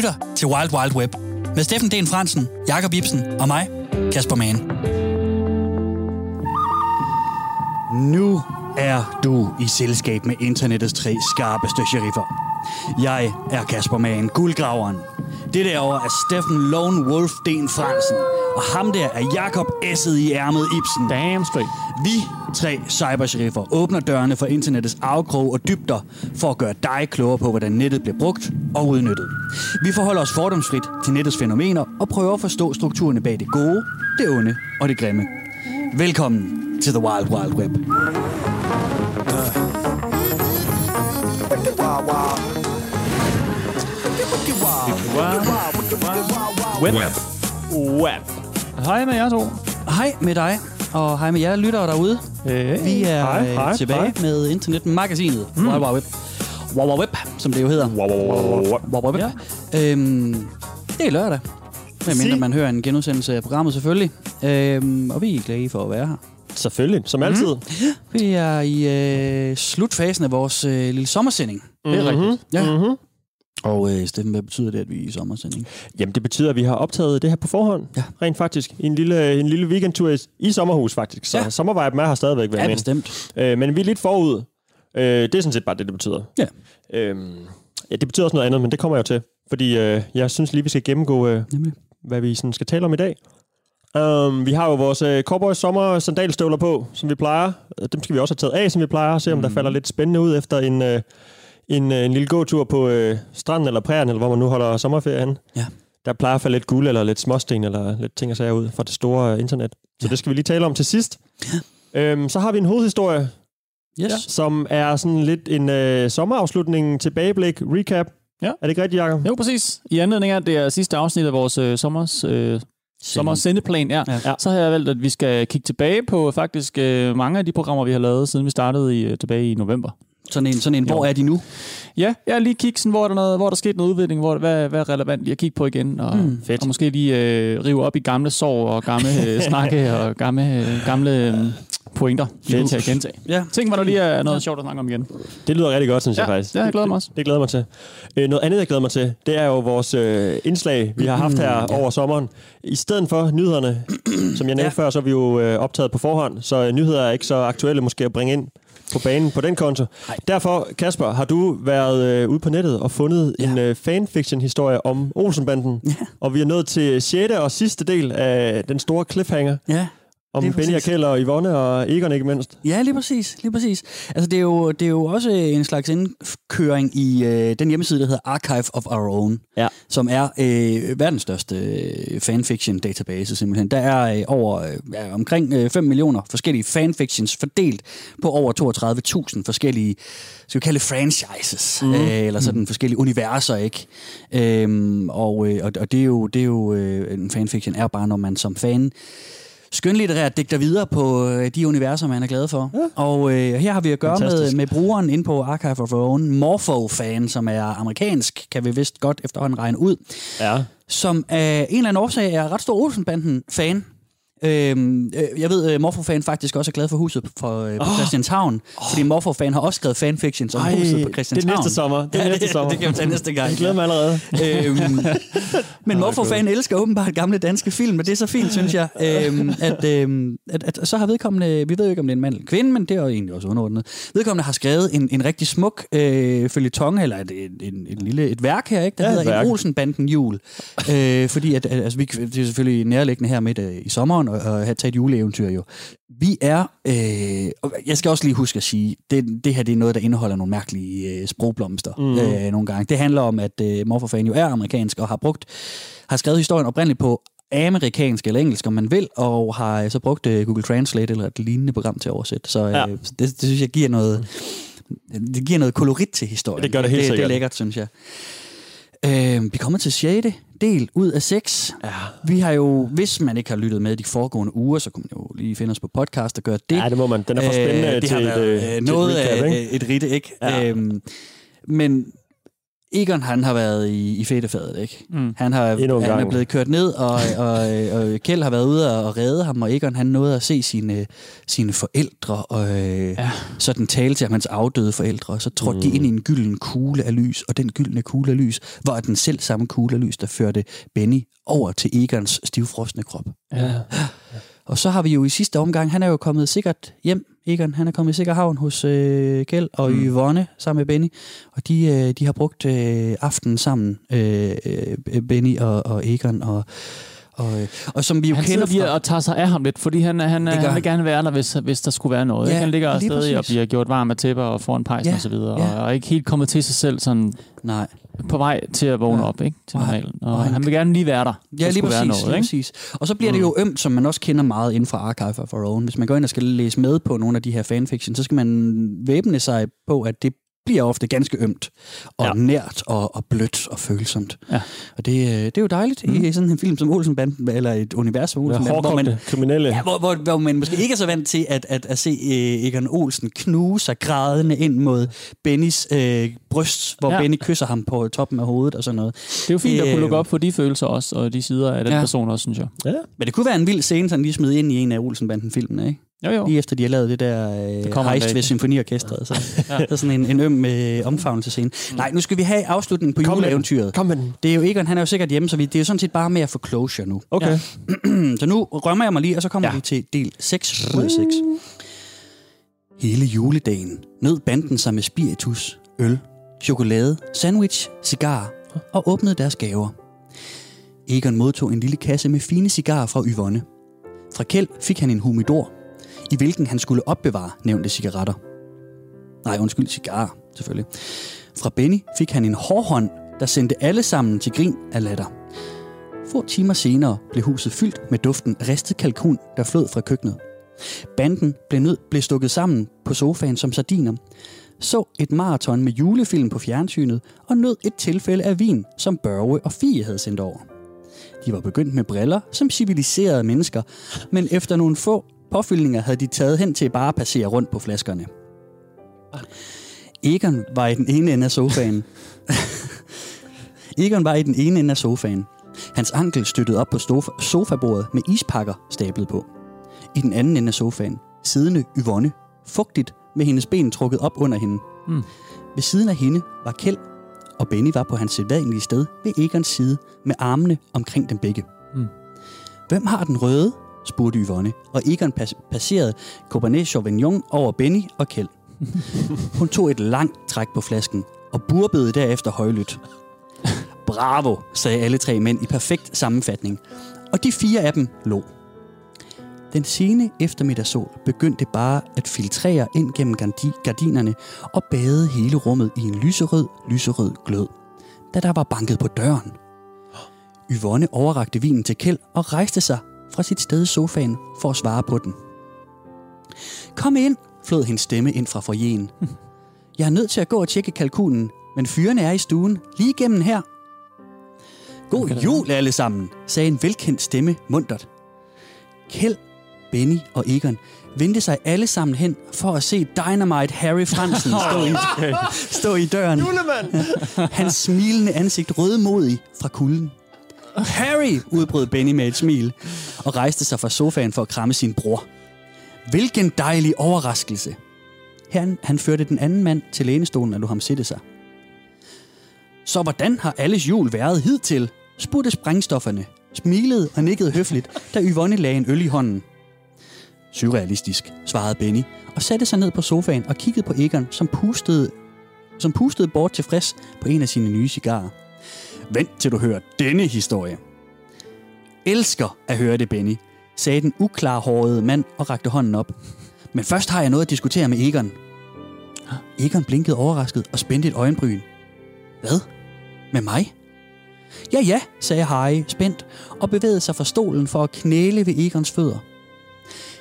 lytter til Wild Wild Web med Steffen D. Fransen, Jakob Ibsen og mig, Kasper Mann. Nu er du i selskab med internettets tre skarpeste sheriffer. Jeg er Kasper Mann, guldgraveren. Det derovre er Steffen Lone Wolf Den Fransen. Og ham der er Jakob S'et i ærmet Ibsen. Damn straight. Vi tre cybersheriffer åbner dørene for internettets afkrog og dybder for at gøre dig klogere på, hvordan nettet bliver brugt og udnyttet. Vi forholder os fordomsfrit til nettets fænomener og prøver at forstå strukturerne bag det gode, det onde og det grimme. Velkommen til The Wild Wild Web. Web. Web. Hej med jer to. Hej med dig, og hej med jer lyttere derude. Hey. Vi er hej, øh, hej, tilbage hej. med internetmagasinet mm. Wild Wild Web. Wild Wild Web, som det jo hedder. Wow, wow, wow, wow. Wild Web. Ja. Øhm, det er lørdag. Medmindre Sig. man hører en genudsendelse af programmet selvfølgelig. Øhm, og vi er glade for at være her. Selvfølgelig, som altid. Vi er i øh, slutfasen af vores øh, lille sommersending. Det er rigtigt. Ja. Mm-hmm. Og øh, Steffen, hvad betyder det, at vi er i sommersending? Jamen, det betyder, at vi har optaget det her på forhånd. Ja. Rent faktisk. En lille, en lille weekendtur i, i sommerhus, faktisk. Så Ja. ja. sommervibe er her stadigvæk, Ja, bestemt. Øh, men vi er lidt forud. Øh, det er sådan set bare det, det betyder. Ja. Øhm, ja, det betyder også noget andet, men det kommer jeg jo til. Fordi øh, jeg synes lige, vi skal gennemgå, øh, Nemlig. hvad vi sådan skal tale om i dag. Um, vi har jo vores øh, Cowboys sommer sandalstøvler på, som vi plejer. Øh, Dem skal vi også have taget af, som vi plejer. Se om mm. der falder lidt spændende ud efter en, øh, en, øh, en lille gåtur på øh, stranden eller prærien, eller hvor man nu holder sommerferie hen. Ja. Der plejer at falde lidt guld eller lidt småsten eller lidt ting og sager ud fra det store øh, internet. Så det skal vi lige tale om til sidst. Øhm, så har vi en hovedhistorie, Yes. som er sådan lidt en øh, sommerafslutning, tilbageblik, recap. Ja. Er det ikke rigtigt, Jacob? Jo, præcis. I anledning af, at det er sidste afsnit af vores øh, sommers, øh, sendeplan, ja, Ja. ja. så har jeg valgt, at vi skal kigge tilbage på faktisk øh, mange af de programmer, vi har lavet, siden vi startede i, øh, tilbage i november. Sådan en, sådan en hvor er de nu? Ja, jeg lige kigget, sådan, hvor, er der noget, hvor er der sket noget udvikling, hvor, hvad, hvad er relevant lige at kigge på igen, og, Mm. Fedt. og måske lige øh, rive op i gamle sår og gamle øh, snakke og gamle, øh, gamle øh, pointer, lige til at gentage. Ja. Tænk mig, der lige er noget sjovt at snakke om igen. Det lyder rigtig godt, synes jeg Ja, faktisk. det har jeg glædet mig også. Det glæder jeg mig til. Øh, noget andet, jeg glæder mig til, det er jo vores øh, indslag, vi har haft her Mm, ja. over sommeren. I stedet for nyhederne, som jeg nævnte Ja. før, så er vi jo øh, optaget på forhånd, så øh, nyheder er ikke så aktuelle måske at bringe ind på banen på den konto. Nej. Derfor, Kasper, har du været øh, ude på nettet og fundet Ja. en øh, fanfiction-historie om Olsenbanden. Ja. Og vi er nået til 6. og sidste del af den store cliffhanger Ja. Om Benny og præcis. Kjeld og Yvonne og Egon ikke mindst. Ja, lige præcis. Lige præcis. Altså, det er jo, det er jo også en slags indkøring i øh, den hjemmeside, der hedder Archive of Our Own, Ja. som er øh, verdens største øh, fanfiction-database simpelthen. Der er øh, over øh, ja, omkring øh, 5 millioner forskellige fanfictions fordelt på over 32.000 forskellige, skal vi kalde det franchises, mm. øh, eller sådan forskellige universer, ikke? Øhm, og, øh, og, og det er jo, det er jo øh, en fanfiction er bare, når man som fan skønlitterært digter videre på øh, de universer, man er glad for. Ja. Og øh, her har vi at gøre med, med brugeren inde på Archive of Our Own, Morpho-fan, som er amerikansk, kan vi vist godt efterhånden regne ud, Ja. som af en eller anden årsag er ret stor Olsenbanden-fan. Øhm, øh, jeg ved, at Morpho-fan faktisk også er glad for huset på, øh, på oh. Christianshavn, oh. fordi Morpho-fan har også skrevet fanfictions om Ej, huset på det er Christianshavn. næste sommer. Det er ja, næste det, sommer. det kan vi tage næste gang. Jeg glæder mig allerede. øhm, men Morpho-fan elsker åbenbart gamle danske film, og det er så fint, synes jeg, øhm, at, øhm, at, at så har vedkommende, vi ved jo ikke, om det er en mand eller kvinde, men det er jo egentlig også underordnet, vedkommende har skrevet en, en rigtig smuk øh, følgetong, eller et, et, en, en lille, et værk her, ikke? der Ja, et hedder. En Olsenbanden jul. øh, fordi at, at, altså, vi, det er selvfølgelig nærliggende her midt øh, i sommeren, og, og have taget et juleeventyr jo. Vi er, øh, og jeg skal også lige huske at sige, det, det her det er noget, der indeholder nogle mærkelige øh, sprogblomster mm. øh, nogle gange. Det handler om, at øh, Morpho-fan jo er amerikansk og har brugt, har skrevet historien oprindeligt på amerikansk eller engelsk, om man vil, og har øh, så brugt øh, Google Translate eller et lignende program til at oversætte. Så øh, Ja. det, det synes jeg giver noget, det giver noget kolorit til historien. Det gør det helt det, det er sikkert. lækkert, synes jeg. Øh, vi kommer til 6. del ud af 6. Ja. Vi har jo, hvis man ikke har lyttet med de foregående uger, så kan man jo lige finde os på podcast og gøre det. Ja, det må man. Den er for spændende Øh, det til har et, været øh, øh, til et noget recap, af ikke? et, et ritte, ikke? Ja. Øhm, men Egon, han har været i, i fedtefadet, ikke? Mm. Han, har, han er blevet kørt ned, og, og, og Kjeld har været ude og redde ham, og Egon han nåede at se sine, sine forældre, og ja. Ja. sådan tale til ham, hans afdøde forældre, og så trådte mm. de ind i en gylden kugle af lys, og den gyldne kugle af lys var den selv samme kugle af lys, der førte Benny over til Egons stivfrosne krop. Ja. Og så har vi jo i sidste omgang, han er jo kommet sikkert hjem, Egon, han er kommet i sikker havn hos øh, Kjeld og mm. Yvonne sammen med Benny, og de, øh, de har brugt øh, aftenen sammen, øh, øh, Benny og, og Egon, og, og, øh, og som vi jo Han kender fra... og tager sig af ham lidt, fordi han, han, han gør vil han. gerne være der, hvis, hvis der skulle være noget. Ja, ikke? Han ligger stadig og præcis. bliver gjort varm af tæpper og får en pejs Ja, og så videre, ja. og er ikke helt kommet til sig selv sådan Nej, på vej til at vågne Ja. op ikke? til normalen. Og, og han- han vil gerne lige være der. ja, lige præcis, lige noget, ikke? præcis. Og så bliver det jo ømt, som man også kender meget inden for Archive of Our Own. Hvis man går ind og skal læse med på nogle af de her fanfiction, så skal man væbne sig på, at det bliver ofte ganske ømt og ja. Ja. nært og, og blødt og følsomt. Ja. Og det, øh, det er jo dejligt mm. i sådan en film som Olsenbanden, eller et univers som Ja, Olsenbanden, hvor man, kriminelle. Ja, hvor, hvor, hvor man måske ikke er så vant til at, at, at se øh, Egon Olsen knuse sig grædende ind mod Bennys øh, bryst, hvor ja. Ja. Benny kysser ham på toppen af hovedet og sådan noget. Det er jo fint at Øh, kunne lukke op for de følelser også, og de sider af den Ja. person også, synes jeg. Ja. Men det kunne være en vild scene, sådan lige smide ind i en af Olsenbanden-filmene, ikke? Jo, jo. Lige efter de har lavet det der øh, dag. ved symfoniorkestret. Så. ja. Der er sådan en, en øm øh, omfavnelsescene. Mm. Nej, nu skal vi have afslutningen på Kom juleeventyret. Kom med den. Det er jo Egon, han er jo sikkert hjemme, så vi, det er jo sådan set bare med at få closure nu. Okay. Ja. Så nu rømmer jeg mig lige, og så kommer. Ja. vi til del 6 ud af 6. Hele juledagen nød banden sig med spiritus, øl, chokolade, sandwich, cigar og åbnede deres gaver. Egon modtog en lille kasse med fine cigarer fra Yvonne. Fra Kjeld fik han en humidor, i hvilken han skulle opbevare nævnte cigaretter. Nej, undskyld, cigarer, selvfølgelig. Fra Benny fik han en hårhånd, der sendte alle sammen til grin af latter. Få timer senere blev huset fyldt med duften af ristet kalkun, der flød fra køkkenet. Banden blev, nød, blev stukket sammen på sofaen som sardiner, så et maraton med julefilm på fjernsynet og nød et tilfælde af vin, som Børge og Fie havde sendt over. De var begyndt med briller som civiliserede mennesker, men efter nogle få påfyldninger havde de taget hen til bare at passere rundt på flaskerne. Egon var i den ene ende af sofaen. Egon var i den ene ende af sofaen. Hans ankel støttede op på stof- sofabordet med ispakker stablet på. I den anden ende af sofaen, siddende Yvonne, fugtigt med hendes ben trukket op under hende. Mm. Ved siden af hende var Kjeld, og Benny var på hans sædvanlige sted ved Egons side med armene omkring dem begge. Mm. Hvem har den røde? Spurgte Yvonne, og Egon pas- passerede Cabernet Sauvignon over Benny og Kjeld. Hun tog et langt træk på flasken og burbede derefter højlydt. Bravo, sagde alle tre mænd i perfekt sammenfatning, og de fire af dem lå. Den sene eftermiddagssol begyndte bare at filtrere ind gennem gardi- gardinerne og bade hele rummet i en lyserød, lyserød glød, da der var banket på døren. Yvonne overrakte vinen til Kjeld og rejste sig fra sit sted i sofaen for at svare på den. Kom ind, flød hendes stemme ind fra forjen. Jeg er nødt til at gå og tjekke kalkunen, men fyrene er i stuen, lige gennem her. God jul alle sammen, sagde en velkendt stemme muntert. Kjeld, Benny og Egon vendte sig alle sammen hen for at se Dynamite Harry Fransen stå i, stå i døren. Julemand! Hans smilende ansigt rødmodig fra kulden. Harry, udbrød Benny med et smil, og rejste sig fra sofaen for at kramme sin bror. Hvilken dejlig overraskelse. Han, han førte den anden mand til lænestolen og lå ham sætte sig. Så hvordan har alles jul været hidtil? spurgte sprængstofferne, smilede og nikkede høfligt, da Yvonne lagde en øl i hånden. Surrealistisk, svarede Benny, og satte sig ned på sofaen og kiggede på Egon, som pustede, som pustede bort tilfreds på en af sine nye cigarer. Vent til du hører denne historie. Elsker at høre det, Benny, sagde den uklarhårede mand og rakte hånden op. Men først har jeg noget at diskutere med Egon. Egon blinkede overrasket og spændte et øjenbryn. Hvad? Med mig? Ja, ja, sagde Harry spændt og bevægede sig fra stolen for at knæle ved Egons fødder.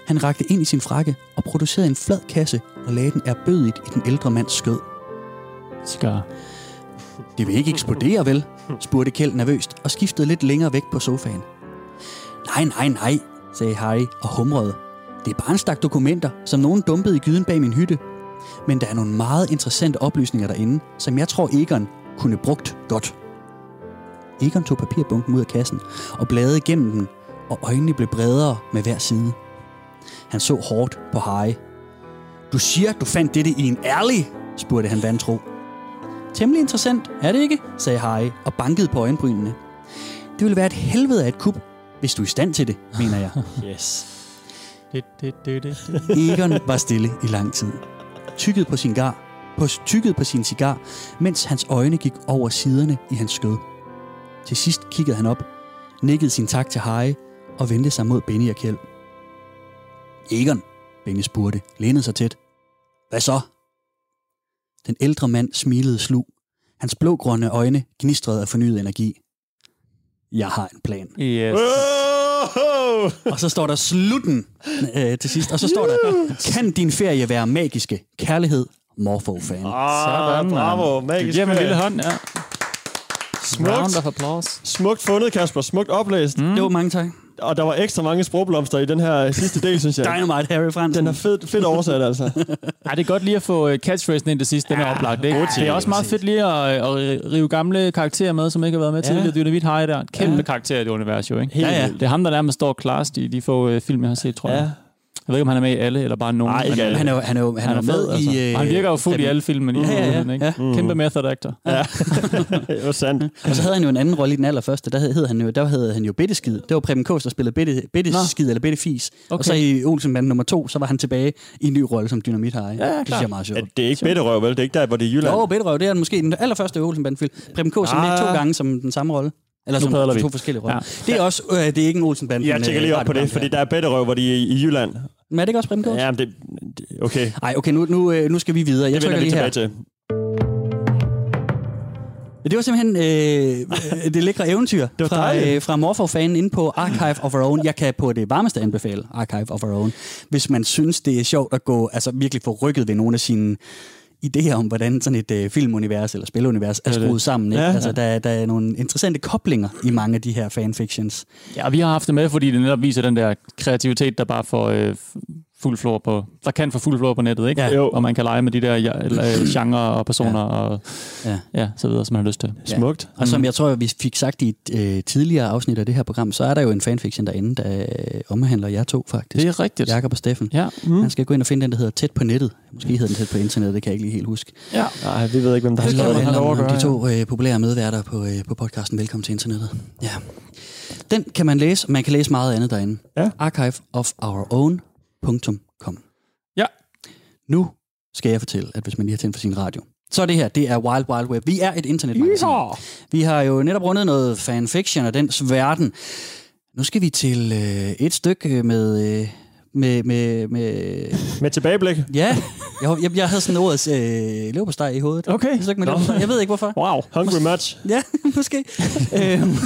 Han rakte ind i sin frakke og producerede en flad kasse og lagde den erbødigt i den ældre mands skød. Skar. Det vil ikke eksplodere, vel? spurgte Kjeld nervøst og skiftede lidt længere væk på sofaen. Nej, nej, nej, sagde Harry og humrede. Det er bare en stak dokumenter, som nogen dumpede i gyden bag min hytte. Men der er nogle meget interessante oplysninger derinde, som jeg tror Egon kunne brugt godt. Egon tog papirbunken ud af kassen og bladede igennem den, og øjnene blev bredere med hver side. Han så hårdt på Harry. Du siger, du fandt dette i en ærlig, spurgte han vantro. Temmelig interessant, er det ikke? sagde Harry og bankede på øjenbrynene. Det ville være et helvede af et kub, hvis du er i stand til det, mener jeg. Yes. Det, det, det, det. Egon var stille i lang tid. Tykket på sin gar, på, tykket på sin cigar, mens hans øjne gik over siderne i hans skød. Til sidst kiggede han op, nikkede sin tak til Harry og vendte sig mod Benny og Kjeld. Egon, Benny spurgte, lænede sig tæt. Hvad så? Den ældre mand smilede slug. Hans blågrønne øjne gnistrede af fornyet energi. Jeg har en plan. Yes. Og så står der slutten øh, til sidst. Og så står der, kan din ferie være magiske? Kærlighed, Morpho-fan. Ah, Sådan, bravo. Magisk Du giver mig en lille hånd, ja. Smukt. Round of applause. Smukt fundet, Kasper. Smukt oplæst. Mm. Det var mange tak. Og der var ekstra mange sprogblomster i den her sidste del, synes jeg. Dynamite Harry Fransen. Den er fedt, fedt oversat, altså. Ej, det er godt lige at få øh, catchphrasen ind til sidst. Den er oplagt. Det, det er også meget fedt lige at, at rive gamle karakterer med, som ikke har været med Ja. tidligere. Dynamit Harry der. Kæmpe ja. karakter i det univers jo, ikke? Helt Ja, ja. Det er ham, der nærmest står klarest i de få øh, film, jeg har set, tror jeg. Ja. Jeg ved ikke, om han er med i alle, eller bare nogen. Nej, ikke men, øh, alle. Han er jo, han er jo, han Han er er med fed, altså. i... Og han virker jo fuldt i alle filmen. Ja, ja, ja. Ikke? Ja. Kæmpe method actor. Ja. det var sandt. Og så havde han jo en anden rolle i den allerførste. Der hed, han jo, der hed han jo Bitteskid. Det var Preben Kås, der spillede Bitte, Bitteskid eller Bittefis. Okay. Og så i Olsenbanden nummer to, så var han tilbage i en ny rolle som Dynamit Harry. Ja, ja, det er meget sjovt. Ja, det er ikke Bitterøv, vel? Det er ikke der, hvor det er Jylland. Jo, Bitterøv, det er måske den allerførste Olsenbanden-film. Preben Kås er med Ah. to gange som den samme rolle. Eller som padler vi. to forskellige roller. Ja. Det er også, øh, det er ikke en Olsenbanden. Jeg tjekker lige op på det, fordi der er Bitterøv, hvor de er i, i Jylland. Men er det ikke også Kås? Ja, det, det okay. Nej, okay, nu, nu, øh, nu skal vi videre. Jeg Det vender vi lige tilbage her. til. Det var simpelthen øh, øh, det lækre eventyr var fra, dejligt. øh, fra Morpho-fanen inde på Archive of Our Own. Jeg kan på det varmeste anbefale Archive of Our Own, hvis man synes, det er sjovt at gå, altså virkelig få rykket ved nogle af sine idéer om, hvordan sådan et øh, filmunivers eller spilunivers er skruet sammen. Ikke? Ja. Altså, der, der er nogle interessante koblinger i mange af de her fanfictions. Ja, vi har haft det med, fordi det netop viser den der kreativitet, der bare får øh, fuld flor på, der kan få fuld flor på nettet, ikke? Ja. Jo. Og man kan lege med de der ja, øh, genre og personer og Ja. ja, så videre, som man har lyst til. Smukt. Og som jeg tror, vi fik sagt i et øh, tidligere afsnit af det her program, så er der jo en fanfiction derinde, der øh, omhandler jer to faktisk. Det er rigtigt. Jakob og Steffen. Ja. Mm. Man skal gå ind og finde den, der hedder Tæt på nettet. Måske hedder den Tæt på internettet, det kan jeg ikke lige helt huske. ja. Nej, vi ved ikke, hvem der har Det skrevet det. handler lov om, de to øh, populære medværter på, øh, på podcasten Velkommen til internettet. Ja. Den kan man læse, man kan læse meget andet derinde. Ja. Archiveofourown.com Ja. Nu skal jeg fortælle, at hvis man lige har tændt for sin radio, så det her, det er Wild Wild Web. Vi er et internetmagasin. Vi har jo netop rundet noget fanfiction og dens verden. Nu skal vi til øh, et stykke med... Øh, med, med, med, Med tilbageblik. ja, jeg, jeg, jeg havde sådan ordet øh, leverpostej i hovedet. Okay. Et stykke med leverpostej. Jeg ved ikke, hvorfor. Wow. Hungry Match. Ja, måske. øhm,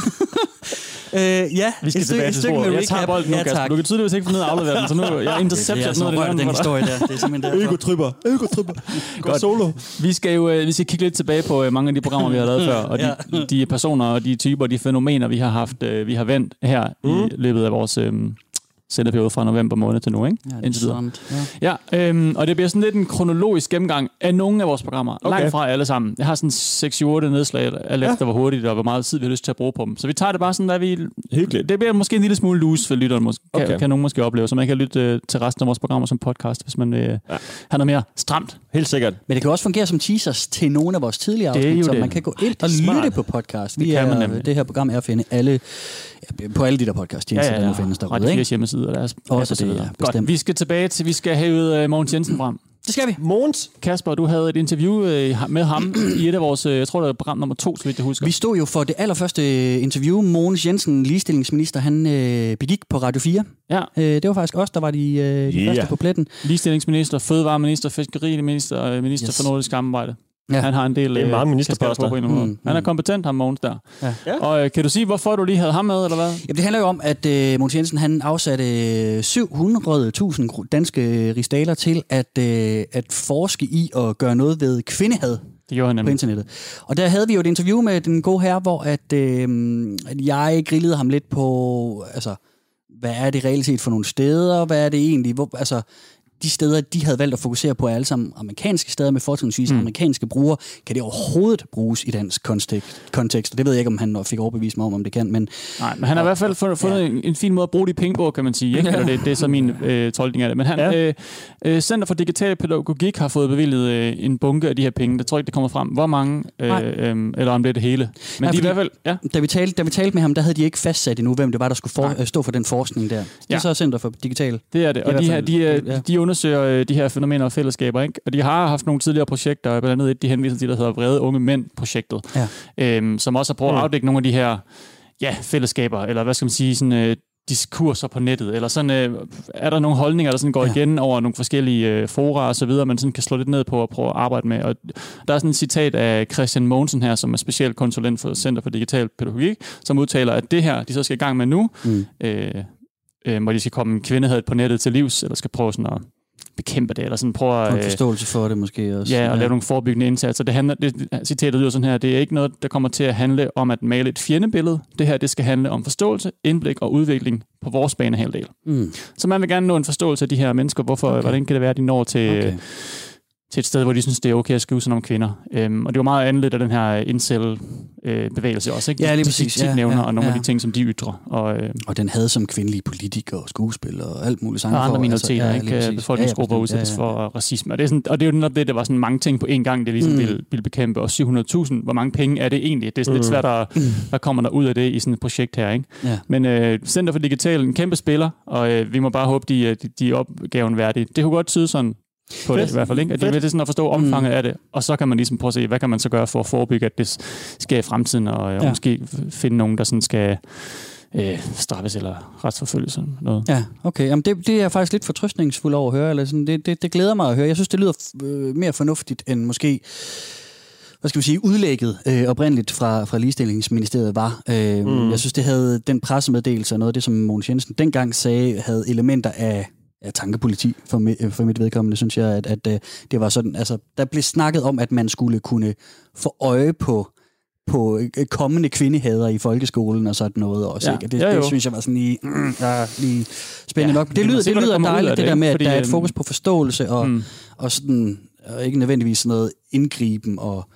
øh, ja, Vi skal et stykke- tilbage et til stykke sporet. med Jeg tager bolden nu, ja, Kasper. Du kan tydeligvis ikke finde ud af at aflevere den, så nu jeg Det er intercepter altså noget af det. den der. historie der. Det er simpelthen derfor. Økotripper. Økotripper. Gå solo. Vi skal jo øh, vi skal kigge lidt tilbage på øh, mange af de programmer, vi har lavet før, og de, Ja. de personer og de typer, de fænomener, vi har haft, øh, vi har vendt her mm. i løbet af vores øh, sendeperiode fra november måned til nu, ikke? Ja, det er sandt. Ja. Ja, øhm, og det bliver sådan lidt en kronologisk gennemgang af nogle af vores programmer. Okay. Langt fra alle sammen. Jeg har sådan 6-8 nedslag, alt efter hvor hurtigt og hvor meget tid vi har lyst til at bruge på dem. Så vi tager det bare sådan, at vi... Hyggeligt. Det bliver måske en lille smule loose for lytteren, måske, okay. kan, kan nogen måske opleve, så man kan lytte øh, til resten af vores programmer som podcast, hvis man vil ja. have noget mere stramt. Helt sikkert. Men det kan også fungere som teasers til nogle af vores tidligere er afsnit, så det. man kan gå ind og smart. lytte på podcast. Vi Det kan er, man nemlig. det her program er at finde alle, ja, på alle de der podcast Ja, tjenester, ja, der ja. nu findes derude. Ikke? 4's hjemmeside. Deres, Også og så det, videre. ja, Godt, vi skal tilbage til, vi skal have uh, Mogens Jensen frem. Det skal vi. Måns. Kasper, du havde et interview øh, med ham i et af vores, øh, jeg tror det var program nummer to, så vidt jeg husker. Vi stod jo for det allerførste interview. Mogens Jensen, ligestillingsminister, han øh, begik på Radio 4. Ja, Øh, det var faktisk os, der var de, øh, de Yeah. første på pletten. ligestillingsminister, fødevareminister, fiskeriminister, øh, minister yes. for nordisk samarbejde. Ja. Han har en del Det er øh, mange ministerposter. på på en måde. Mm, Han er mm. kompetent, ham Mogens der. Ja. Ja. Og øh, kan du sige, hvorfor du lige havde ham med, eller hvad? Jamen, det handler jo om, at øh, Mogens Jensen han afsatte øh, 700.000 gro- danske ristaler til at, øh, at forske i og gøre noget ved kvindehad Det gjorde han på nemlig. internettet. Og der havde vi jo et interview med den gode herre, hvor at, øh, at jeg grillede ham lidt på, altså, hvad er det reelt set for nogle steder? Hvad er det egentlig? Hvor, altså, de steder, de havde valgt at fokusere på, er alle sammen amerikanske steder med fortrinsvis mm. amerikanske brugere. Kan det overhovedet bruges i dansk kontekst? kontekst? Og det ved jeg ikke, om han fik overbevist mig om, om det kan. Men, Nej, men han har i hvert fald fundet, fundet ja. en, fin måde at bruge de penge på, kan man sige. Ikke? Eller det, det er så min øh, tolkning af det. Men han, ja. øh, øh, Center for Digital Pædagogik har fået bevilget øh, en bunke af de her penge. Jeg tror ikke, det kommer frem, hvor mange, øh, øh, eller om det er det hele. Men Ja, de i hvert fald... Ja. Da vi, talte, da vi talte med ham, der havde de ikke fastsat endnu, hvem det var, der skulle for, Nej. stå for den forskning der. Det er Ja. så Center for Digital. Det er det, og de, her, de, er- ja. de undersøger øh, de her fænomener og fællesskaber, ikke? og de har haft nogle tidligere projekter, blandt andet et, de henviser til, der hedder Vrede Unge Mænd-projektet, Ja. øhm, som også har prøvet at Mm. afdække nogle af de her ja, fællesskaber, eller hvad skal man sige, sådan, øh, diskurser på nettet, eller sådan, øh, er der nogle holdninger, der sådan går Ja. igen over nogle forskellige øh, fora og så videre, man sådan kan slå lidt ned på og prøve at arbejde med. Og der er sådan et citat af Christian Mogensen her, som er specialkonsulent for Center for Digital Pædagogik, som udtaler, at det her, de så skal i gang med nu, Mm. øh, øh, hvor de skal komme kvindehadet på nettet til livs, eller skal prøve sådan at bekæmpe det, eller sådan prøve Og en at... Øh, forståelse for det måske også. Ja, og lave nogle forebyggende indsatser. Det handler, det, citatet lyder sådan her, det er ikke noget, der kommer til at handle om at male et fjendebillede. Det her, det skal handle om forståelse, indblik og udvikling på vores banehalvdel. Mm. Så man vil gerne nå en forståelse af de her mennesker. Hvorfor, okay. hvordan kan det være, at de når til, Okay. Til et sted, hvor de synes, det er okay at skrive sådan om kvinder. Øhm, og det var meget anledt af den her incel-bevægelse også, ikke? Ja, lige præcis. De tit Ja, nævner, ja, og nogle ja. af de ting, som de ytrer. Og, øh, Og den havde som kvindelige politikere og skuespillere og alt muligt sang og andre for, minoriteter, ja, altså, lige ikke? præcis. befolkningsgrupper Ja, ja, udsættes bestemt. for racisme. Og det, er sådan, og det er jo netop det, der var sådan mange ting på én gang, det ligesom Mm. mm. ville, ville bekæmpe. Og 700.000, hvor mange penge er det egentlig? Det er sådan lidt Mm. svært at, hvad kommer der ud af det i sådan et projekt her, ikke? Ja. Men øh, Center for Digital, en kæmpe spiller, og øh, vi må bare håbe, de, er- de, de er opgaven værdige. Det kunne godt tyde sådan på det Fedt. i hvert fald, ikke? At de Fedt. vil det sådan at forstå omfanget mm. af det, og så kan man ligesom prøve at se, hvad kan man så gøre for at forebygge, at det sker i fremtiden, og, og Ja. måske finde nogen, der sådan skal øh, straffes eller retsforfølges noget. Ja, okay. Jamen det, det er jeg faktisk lidt fortrøstningsfuld over at høre. Eller sådan, det, det, det glæder mig at høre. Jeg synes, det lyder øh, mere fornuftigt end måske hvad skal vi sige, udlægget øh, oprindeligt fra, fra ligestillingsministeriet var. Øh, mm. Jeg synes, det havde den pressemeddelelse og noget af det, som Mogens Jensen dengang sagde, havde elementer af, af tankepoliti for, mi, øh, for mit vedkommende, synes jeg, at, at øh, det var sådan, altså, der blev snakket om, at man skulle kunne få øje på på øh, kommende kvindehader i folkeskolen og sådan noget også. Ja. Ikke? Det, Ja, det synes jeg var sådan lige, mm, ja, lige spændende Ja, nok. Det lyder, se, det lyder dejligt, det, det, der med, at der er et Fordi, fokus på forståelse og, Mm. og sådan, og ikke nødvendigvis sådan noget indgriben og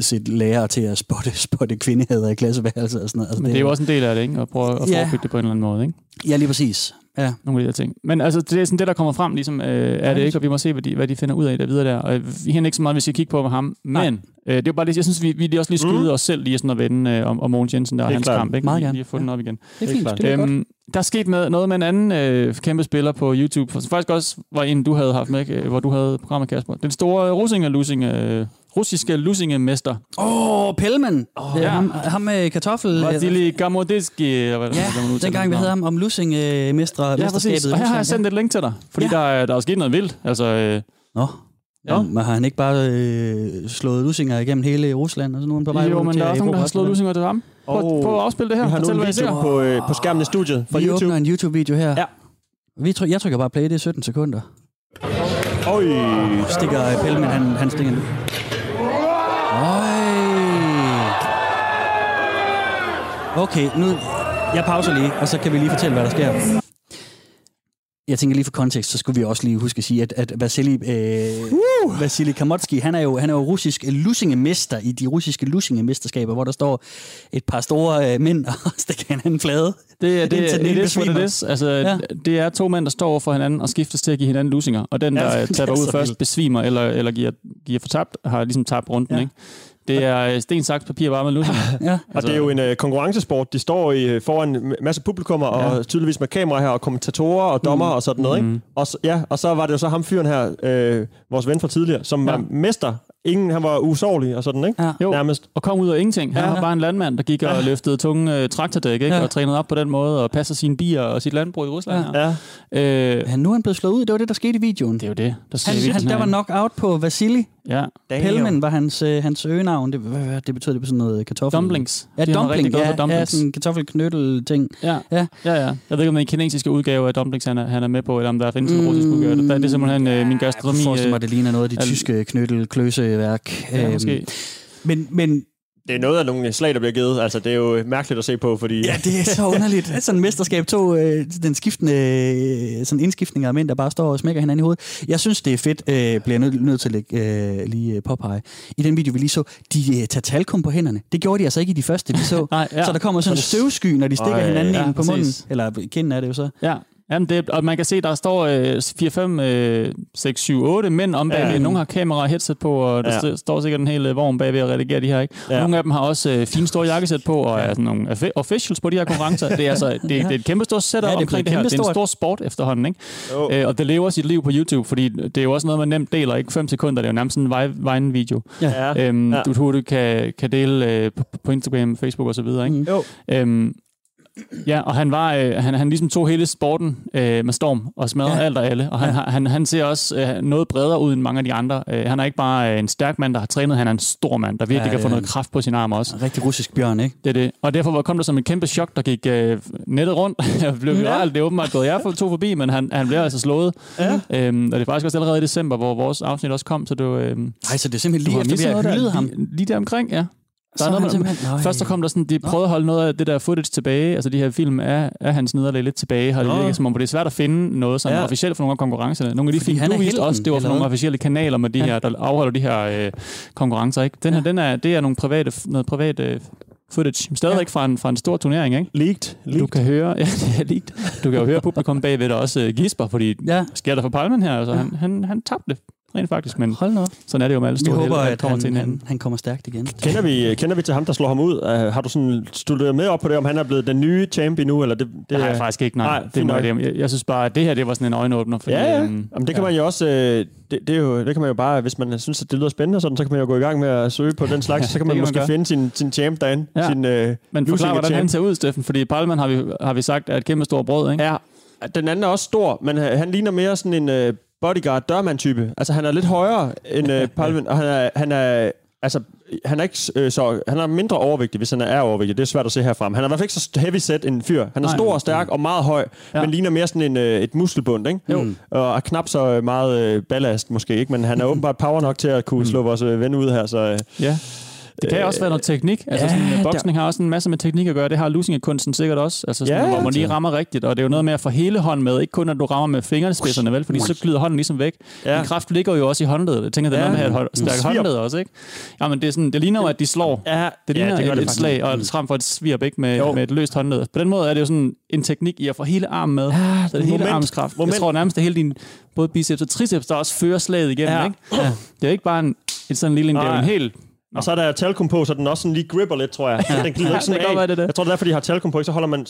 sætte lærere til at spotte, spotte kvindehader i klasseværelset og sådan noget. Altså, Men det er jo også en del af det, ikke? At prøve at Ja. forebygge det på en eller anden måde, ikke? Ja, lige præcis. Ja. Nogle af de der ting. Men altså, det er sådan det, der kommer frem, ligesom, øh, er det ikke? Og vi må se, hvad de, hvad de finder ud af der videre der. Og vi har ikke så meget, hvis vi kigger på med ham. Men øh, det er jo bare det, jeg synes, vi, vi lige også lige skyde Mm. os selv lige sådan at vende øh, om, om Mogens Jensen der og hans klart. kamp. Ikke? Meget Vi- gerne. Vi har fået den op igen. Det er fint, det er godt. Øhm, der er sket med, noget med en anden øh, kæmpe spiller på YouTube, som faktisk også var en, du havde haft med, øh, hvor du havde programmet, Kasper. Den store russinger lusinge, øh, russiske lusingemester. Åh, oh, Pellman. Åh, Oh, ja. ham, ham med kartoffel. Vasily Gamodiski. Eller hvad, Ja, dengang vi det. havde ham om Lussing øh, mestre, Ja, præcis. Og her har jeg sendt et link til dig, fordi Ja. der, er, der er sket noget vildt. Altså, øh, ja. Nå. Ja. Ja. Men har han ikke bare øh, slået lussinger igennem hele Rusland, og så nu er han på vej jo, men der er også nogen, der har slået lusinger til ham. Prøv, prøv at afspille det her. Vi har nu en video på, øh, på skærmen i studiet fra Vi YouTube. åbner en YouTube-video her. Ja. Vi tryk, jeg trykker bare play, det er 17 sekunder. Oj. Stikker Pellman, han, han stikker nu. Okay, nu... Jeg pauser lige, og så kan vi lige fortælle, hvad der sker. Jeg tænker lige for kontekst, så skulle vi også lige huske at sige, at, at Vasily, øh, uh! Vasily Kamotski, han er jo, han er jo russisk lusingemester i de russiske lusingemesterskaber, hvor der står et par store øh, mænd og stikker hinanden flade. Det er det, det, det, is is. Altså, Ja. det er to mænd, der står over for hinanden og skiftes til at give hinanden lusinger. Og den, der det ja, er taber ud først, vildt. besvimer eller, eller giver, giver fortabt, har ligesom tabt runden. Ja. Ikke? Det er øh, sten, saks, papir, varme lusinger. Ja. Og det er jo en øh, konkurrencesport. De står i, øh, foran en masse publikummer, og Ja. tydeligvis med kamera her, og kommentatorer og dommer og sådan noget. Ikke? Mm. Og, så, ja, og så var det jo så ham fyren her, øh, vores ven fra tidligere, som Ja. var mester. Ingen, han var usårlig og sådan, ikke? Ja. Jo, Nærmest. og kom ud af ingenting. Han Ja. var bare en landmand, der gik og løftede tunge øh, traktordæk, ikke? Ja. og trænede op på den måde, og passer sine bier og sit landbrug i Rusland. Ja. Ja. Ja. Øh, Han, nu er han blevet slået ud, det var det, der skete i videoen. det er jo det, der sker i Han, han, videoen der var knockout på Vasily. Ja. Pelmen var hans, øh, hans øgenavn. Det, hvad, hvad, det betyder det på sådan noget kartoffel? Dumplings. Ja, De dumpling. Ja, for ja, dumplings. sådan en kartoffelknødel-ting. Ja. Ja. ja, ja. Jeg ved ikke, om det er en kinesiske udgave af dumplings, han er, han er med på, eller om der findes en russisk udgave. Det, det er simpelthen øh, min Jeg gastronomi. forestiller mig, øh, det ligner noget af de al- tyske knødel-kløseværk. ja, Øhm, måske. Men, men det er noget af nogle slag, der bliver givet. Altså, det er jo mærkeligt at se på, fordi... Ja, det er så underligt. Sådan en mesterskab to, øh, den skiftende øh, sådan indskiftning af mænd, der bare står og smækker hinanden i hovedet. Jeg synes, det er fedt, øh, bliver jeg nødt, til at lægge, øh, lige øh, påpege. I den video, vi lige så, de øh, tager talkum på hænderne. Det gjorde de altså ikke i de første, vi så. Nej, ja. Så der kommer sådan en støvsky, når de stikker Ej, hinanden ja, ind på munden. præcis. Eller kinden er det jo så. Ja, Jamen det, og man kan se, der står øh, 4, 5, øh, 6, 7, 8 mænd om bagved. Ja. Nogle har kamera og headset på, og der Ja. står sikkert en hel øh, vogn bagved at redigere de her. Ikke? Ja. Nogle af dem har også øh, fine store jakkesæt på, og er sådan nogle offi- officials på de her konkurrencer. Det er, altså, det, det er et kæmpe stort setup Ja, det omkring det her. Det er en stor sport efterhånden. Ikke? Jo. Øh, og det lever sit liv på YouTube, fordi det er jo også noget, man nemt deler. Ikke 5 sekunder, det er jo nærmest en Vine-video. Ja. Øhm, Ja. Du, du kan, kan dele øh, på, på Instagram, Facebook og så videre. Ikke? Mm. Jo. Øhm, ja, og han var øh, han, han ligesom tog hele sporten øh, med storm og smadrede Ja. alt og alle. Og han, Ja. han, han ser også øh, noget bredere ud end mange af de andre. Øh, han er ikke bare øh, en stærk mand, der har trænet, han er en stor mand, der virkelig Ja, kan få noget kraft på sin arm også. Rigtig russisk bjørn, ikke? Det er det. Og derfor kom der som et kæmpe chok, der gik øh, nettet rundt. Jeg blev Ja. viralt. Det er åbenbart gået jeg for to forbi, men han, han blev altså slået. Ja. Øhm, og det er faktisk også allerede i december, hvor vores afsnit også kom, så du, øh, Nej, så det er simpelthen lige efter, vi har hyldet ham. Lige, lige der omkring, ja. Så Der er noget, simpelthen... Nøj. Først så kom der sådan, de prøvede at holde noget af det der footage tilbage, altså de her film af, af hans nederlag lidt tilbage, har det Nå. virket som om, det er svært at finde noget sådan Ja. ja. officielt for nogle af konkurrencerne. Nogle af de Fordi film, du viste også, det var for nogle officielle kanaler med de Ja. her, der afholder de her øh, konkurrencer. Ikke? Den her, den er, det er nogle private, noget privat øh, footage, stadigvæk fra, en, fra en stor turnering. Ikke? Leaked. Du Leaked. kan høre, ja, det er leaked. Du kan jo høre publikum bagved der også øh, gisper, fordi Ja, sker der for Palmen her? Altså, Ja. han, han, han tabte rent faktisk, men hold nu op. sådan er det jo med alle Vi store håber, helte, at kommer han, til hinanden. han, han kommer stærkt igen. Kender vi, kender vi til ham, der slår ham ud? Uh, har du sådan studeret med op på det, om han er blevet den nye champion nu? Eller det, det, Det har jeg faktisk ikke, nej. Nej, det må nok. jeg, jeg, jeg synes bare, at det her det var sådan en øjenåbner. Fordi, Ja, ja. øhm, Jamen, det kan man jo også, øh, det, det, er jo, det kan man jo bare, hvis man synes, at det lyder spændende, sådan, så kan man jo gå i gang med at søge på den slags, Ja, så kan man kan man måske gøre. finde sin, sin champ derinde. Ja. Sin, øh, Men forklar, hvordan champ. han ser ud, Steffen, fordi Palman har vi, har vi sagt er et kæmpe stort brød, ikke? Ja, den anden er også stor, men han han ligner mere sådan en øh, bodyguard dørmand-type. Altså, han er lidt højere end øh, Palmen, og han er, han er Altså, han er ikke øh, så... Han er mindre overvægtig, hvis han er overvægtig. Det er svært at se herfra. Han er i hvert fald ikke så heavy set en fyr. Han er Nej. stor og stærk og meget høj, ja. Men ligner mere sådan en, øh, et muskelbund, ikke? Jo. Og er knap så meget øh, ballast måske, ikke? Men han er åbenbart power nok til at kunne slå vores øh, ven ud her, så... Øh, Ja. Det kan også være noget teknik. Altså, ja, sådan, der- boksning har også en masse med teknik at gøre. Det har lusingekunsten sikkert også. Altså, sådan, Ja, hvor man det- lige rammer rigtigt. Og det er jo noget med at få hele hånden med. Ikke kun, at du rammer med fingerspidserne, vel? Fordi så glider hånden ligesom væk. Ja. En kraft ligger jo også i håndledet. Jeg tænker, det er Ja. noget med at have et stærkt håndled også, ikke? Jamen, det, er sådan, det ligner jo, at de slår. ja, Det ligner ja, gør et, et faktisk. slag, og frem for et svirp ikke med, Jo. med et løst håndled. På den måde er det jo sådan en teknik i at få hele armen med. Ja, så det er hele armskraft. Moment. Jeg tror nærmest, det er hele din både biceps og triceps, der også fører slaget igennem. Ja. Ikke? Ja. Det er ikke bare en, en sådan lille, en, det er en helt... Og så er der talkum på, så den også sådan lige gripper lidt, tror jeg. Så den glider Ja, ikke sådan det af. være, det det. Jeg tror, det er derfor, de har talkum på, ikke? Så holder man...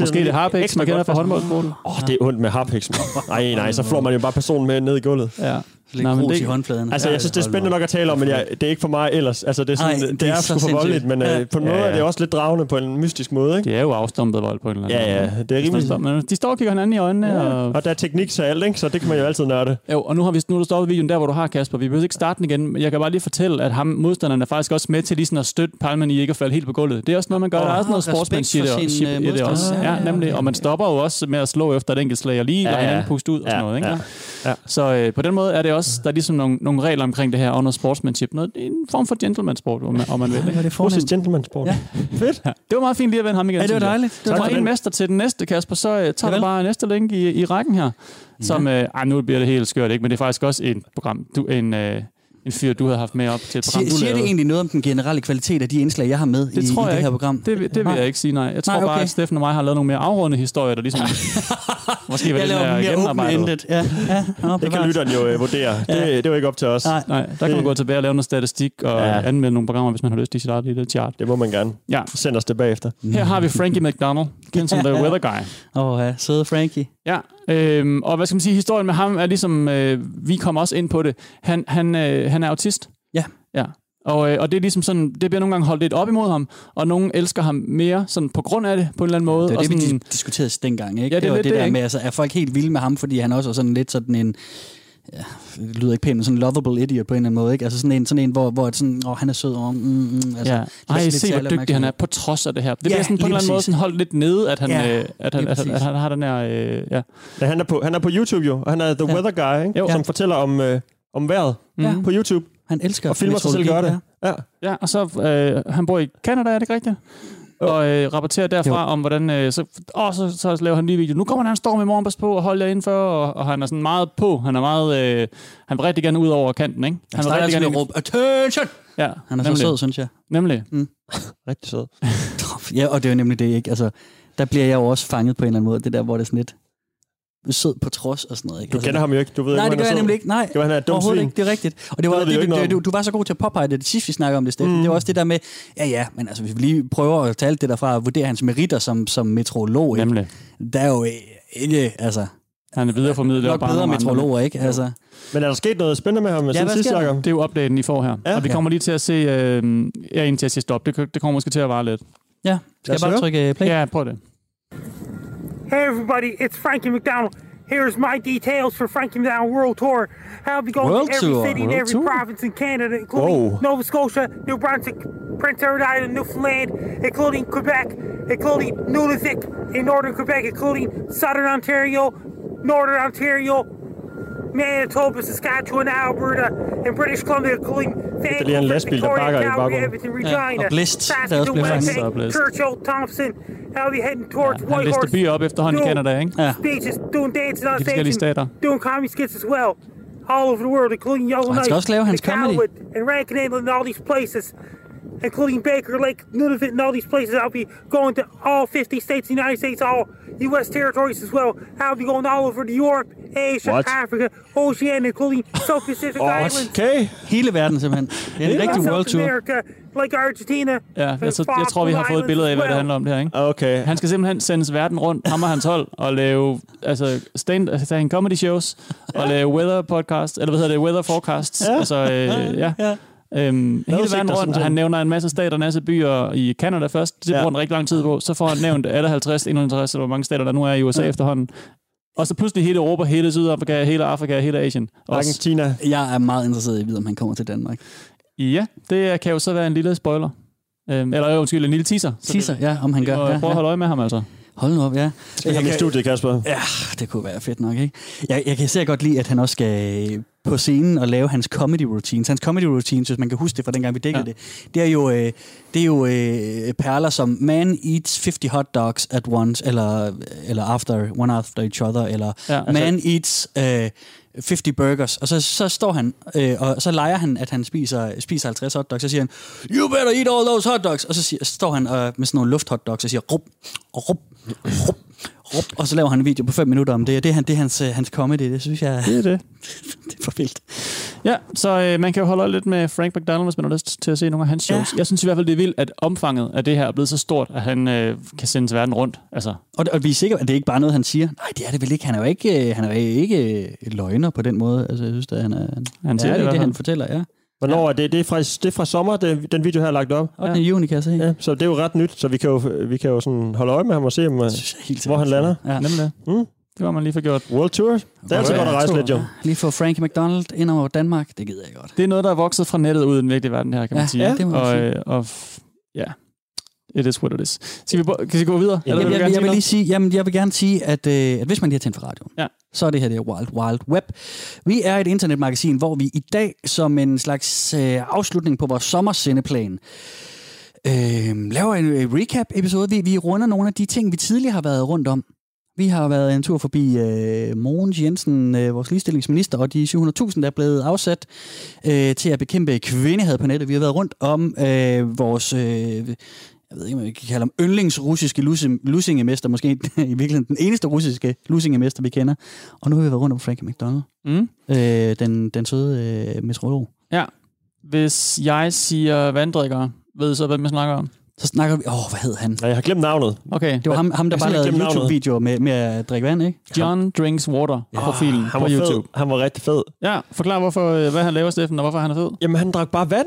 Måske det ekstra man kender fra håndboldsporten. Åh, oh, det er ondt med harpex. Nej, nej, så flår man jo bare personen med ned i gulvet. Ja. Men grus det- i håndfladen. Altså, jeg synes, det er spændende nok at tale om, men jeg, det er ikke for mig ellers. Altså, det er, sådan, Ej, det, det er, er så sgu for voldeligt, men Ja. øh, på en måde Ja, ja. er det også lidt dragende på en mystisk måde, ikke? Det er jo afstumpet vold på en eller anden Ja, ja, måde. det er rimelig... Men de står og kigger hinanden i øjnene. Ja. Og, Og der er teknik til alt, ikke? Så det kan man jo altid nørde. jo, og nu har vi nu har du stoppet videoen der, hvor du har, Kasper. Vi behøver ikke starte den igen. men Jeg kan bare lige fortælle, at ham, modstanderen er faktisk også med til lige sådan at støtte Palmen i ikke at falde helt på gulvet. Det er også noget, man gør. Åh, der er også noget sportsmanship i det, øh, også. Ja, Ja, ja, nemlig. Og man stopper jo også med at slå efter et enkelt slag og lige lade Ja, ja. hinanden puste ud og sådan Ja, noget. Ja. Ja. Så øh, på den måde er det også, der er ligesom nogle, nogle regler omkring det her, noget sportsmanship. Noget, det er en form for gentleman-sport, om man, om man vil. Ja, Ikke? det er Russisk fornemt. gentleman sport. Ja. Fedt. Ja. Det var meget fint lige at vende ham igen. Ja, det var dejligt. Det var en mester til den næste, Kasper, så uh, tager du bare næste link i, i rækken her. Som, øh, ej, nu bliver det helt skørt, ikke? men det er faktisk også en program, du, en, øh, en fyr, du havde haft med op til et program, Siger, du siger det lavede. egentlig noget om den generelle kvalitet af de indslag, jeg har med Det i, tror i jeg det her ikke. program? Det, vil- det vil Nej. jeg ikke sige, nej. Jeg tror Nej, bare, okay. at Steffen og mig har lavet nogle mere afrundede historier, der ligesom måske var Jeg lidt mere mere gennemarbejdet. Ja, ja, nå, Det kan lytteren jo øh, vurdere. Det, Ja. det er jo ikke op til os. Nej. Nej, der kan man gå tilbage og lave noget statistik og Ja. anmelde nogle programmer, hvis man har lyst til sit eget lille chart. Det må man gerne. Ja, Send os det bagefter. her har vi Frankie McDonald, kendt som The Weather Guy. Åh, ja, søde Frankie. Ja, øhm, og hvad skal man sige, historien med ham er ligesom, øh, vi kommer også ind på det, han, han, øh, han er autist. Ja. Ja. Og, øh, og det er ligesom sådan, det bliver nogle gange holdt lidt op imod ham, og nogen elsker ham mere sådan på grund af det, på en eller anden måde. Det var og det, vi sådan, dis- diskuterede dengang, ikke? Ja, det er var det det, der ikke? med, altså, er folk helt vilde med ham, fordi han også er sådan lidt sådan en ja, det lyder ikke pænt, men sådan en lovable idiot på en eller anden måde, ikke? Altså sådan en, sådan en hvor, hvor det sådan, åh, han er sød, og mm, mm, altså, ja. Ej, lidt se hvor dygtig han er på trods af det her. Det Ja, bliver sådan på en eller anden måde sådan holdt lidt nede, at han, Ja, øh, at han, lige at, han har den her... Øh, ja. Ja, han, er på, han er på YouTube jo, og han er The Ja. Weather Guy, ikke? Jo. som fortæller om, øh, om vejret Ja. Mm. på YouTube. Han elsker Og filmer sig selv gøre det. Ja. Ja, og så, øh, han bor i Canada, er det ikke rigtigt? Og øh, rapporterer derfra Jo. om, hvordan... Øh, så, åh, så, så laver han en ny video. Nu kommer der en storm i morgen, pas på, og hold jer indenfor. Og, og han er sådan meget på. Han er meget... Øh, han vil rigtig gerne ud over kanten, ikke? Han starter altid med at råbe, attention! Ja, Han er så nemlig. sød, synes jeg. Nemlig. Rigtig sød. Ja, og det er jo nemlig det, ikke? Altså, der bliver jeg jo også fanget på en eller anden måde. Det der, hvor det er sådan lidt sød på trods og sådan noget. Ikke? Du Altså, kender ham jo ikke. Du ved Nej, ikke, det gør jeg nemlig ikke. Nej, Det var, han er et dumt overhovedet svin. ikke. Det er rigtigt. Og det var, det, det, noget du, du var så god til at påpege det, det sidste vi snakkede om det, Steffen. Mm. Det var også det der med, ja ja, men altså, hvis vi lige prøver at alt det derfra, og vurdere hans meritter som, som meteorolog, ikke? Nemlig. der er jo ikke, altså, Han er videreformidlet. nok bedre andre meteorologer, ikke? Altså, Men er der sket noget spændende med ham Ja, siden hvad sidst, sker der? Jacob? Det er jo updaten, I får her. Ja. Og vi Ja. kommer lige til at se... Øh, ja, indtil jeg siger stop. Det, det kommer måske til at vare lidt. ja, skal jeg os bare trykke play? Ja, prøv det. Hey everybody, it's Frankie McDonald. Here's my details for Frankie McDonald World Tour. I'll be going World to every Tour, city and every Tour. province in Canada, including Whoa. Nova Scotia, New Brunswick, Prince Edward Island, Newfoundland, including Quebec, including Nunavik in northern Quebec, including southern Ontario, northern Ontario, Manitoba, Saskatchewan, Alberta, and British Columbia, including er lige en lastbil, der Victoria, bakker i Calgary, baggrunden. Edmonton, Ja, Regina, der Saskatoon, også bliver Blist. Churchill, Thompson. I'll be heading towards Han lister Whitehorse. byer op efterhånden i Canada, ikke? Ja. Speeches, doing dances on stage, doing comedy skits as well, all over the world, including Yellow han Knight, and comedy. Calwood, and Rankin Inlet, and all these places, including Baker Lake, Nunavut, and all these places. I'll be going to all 50 states, in the United States, all U.S. territories as well. I'll be going all over to Europe, Asia, What? Africa, Oceania, including South Pacific Islands. Okay. Hele verden simpelthen. Det er en rigtig South world tour. America, like Argentina. Ja, jeg, så, jeg tror, vi har fået et billede af, hvad det handler om det her, ikke? Okay. Han skal simpelthen sendes verden rundt, ham og hans hold, og lave altså, stand, altså, en comedy shows, og lave weather podcast, eller hvad hedder det, weather forecasts. Ja. Altså, øh, ja. Ja. Øhm, hele verden rundt, han nævner en masse stater, en masse byer i Canada først. Det Ja. bruger han rigtig lang tid på. Så får han nævnt alle 50, 51, eller hvor mange stater der nu er i USA ja. efterhånden. Og så pludselig hele Europa, hele Sydafrika, hele Afrika, hele Asien. Argentina. Jeg er meget interesseret i at vide, om han kommer til Danmark. Ja, det kan jo så være en lille spoiler. Øhm, eller øh, undskyld, en lille teaser. Teaser, ja, om han gør. må Ja, at ja. holde øje med ham, altså. Hold nu op, ja. Skal ham i studiet, Kasper? Ja, det kunne være fedt nok, ikke? Jeg, jeg kan især godt lide, at han også skal på scenen og lave hans comedy routines. Hans comedy routines, hvis man kan huske det fra dengang, vi dækkede Ja. det, det er jo, øh, det er jo øh, perler som Man eats 50 hot dogs at once, eller, eller after, one after each other, eller Ja, ja, altså- Man eats øh, 50 burgers. Og så, så står han, øh, og så leger han, at han spiser, spiser 50 hotdogs. Så siger han, you better eat all those hotdogs. Og så siger, så står han øh, med sådan nogle lufthotdogs og siger, rup, rup, rup, rup. Og så laver han en video på 5 minutter om det. Det er, han, det er hans, øh, hans comedy. Det synes jeg, Det er det. det er for vildt. Ja, så øh, man kan jo holde øje lidt med Frank McDonald, hvis man har lyst til at se nogle af hans shows. Ja. Jeg synes i hvert fald, det er vildt, at omfanget af det her er blevet så stort, at han øh, kan sendes verden rundt. Altså, Og, og vi er sikre, at det er ikke bare noget, han siger. Nej, det er det vel ikke. Han er jo ikke, øh, han er jo ikke øh, løgner på den måde. Altså, jeg synes, at han er, han, Han siger er det det, han fortæller, ja. Hvornår er det? Det er fra, det er fra sommer, den, den video her er lagt op. 8. Ja. juni, kan jeg se. Ja, så det er jo ret nyt, så vi kan jo, vi kan jo sådan holde øje med ham og se, om, øh, hvor han lander. Ja. nemlig. Mm. Det var man lige for gjort. World Tour. Det er altid Ja, godt at rejse lidt, jo. Ja, lige få Frankie McDonald ind over Danmark, det gider jeg godt. Det er noget, der er vokset fra nettet ud i den virkelige verden her, kan man Ja, sige. ja, det må man og, sige. øh, og f- ja, it is what it is. Skal vi, kan vi gå videre? Ja, Eller Jeg, vil jeg, jeg, vil lige sige, jamen, jeg vil gerne sige, at, øh, at hvis man lige har tændt for radioen, Ja. så er det her det er Wild Wild Web. Vi er et internetmagasin, hvor vi i dag, som en slags øh, afslutning på vores sommersendeplan, øh, laver en øh, recap-episode. Vi, vi runder nogle af de ting, vi tidligere har været rundt om. Vi har været en tur forbi øh, Mogens Jensen, øh, vores ligestillingsminister, og de 700.000, der er blevet afsat øh, til at bekæmpe kvindehad på nettet. Vi har været rundt om øh, vores... Øh, jeg ved ikke, om vi kan kalde ham yndlingsrussiske lusingemester, måske i virkeligheden den eneste russiske lusingemester, vi kender. Og nu har vi været rundt om Frankie McDonald, Mm. øh, den, den søde øh, meteorolog. Ja. Hvis jeg siger vanddrikker, ved I så, hvad vi snakker om? Så snakker vi... Åh, oh, hvad hed han? Ja, jeg har glemt navnet. Okay. Det var ham, ham der Jeg bare lavede. YouTube-videoer med, med at drikke vand, ikke? John Drinks Water, profilen Han på var YouTube. fed. Han var rigtig fed. Ja, forklar, hvorfor, øh, hvad han laver, Steffen, og hvorfor han er fed. Jamen, han drak bare vand.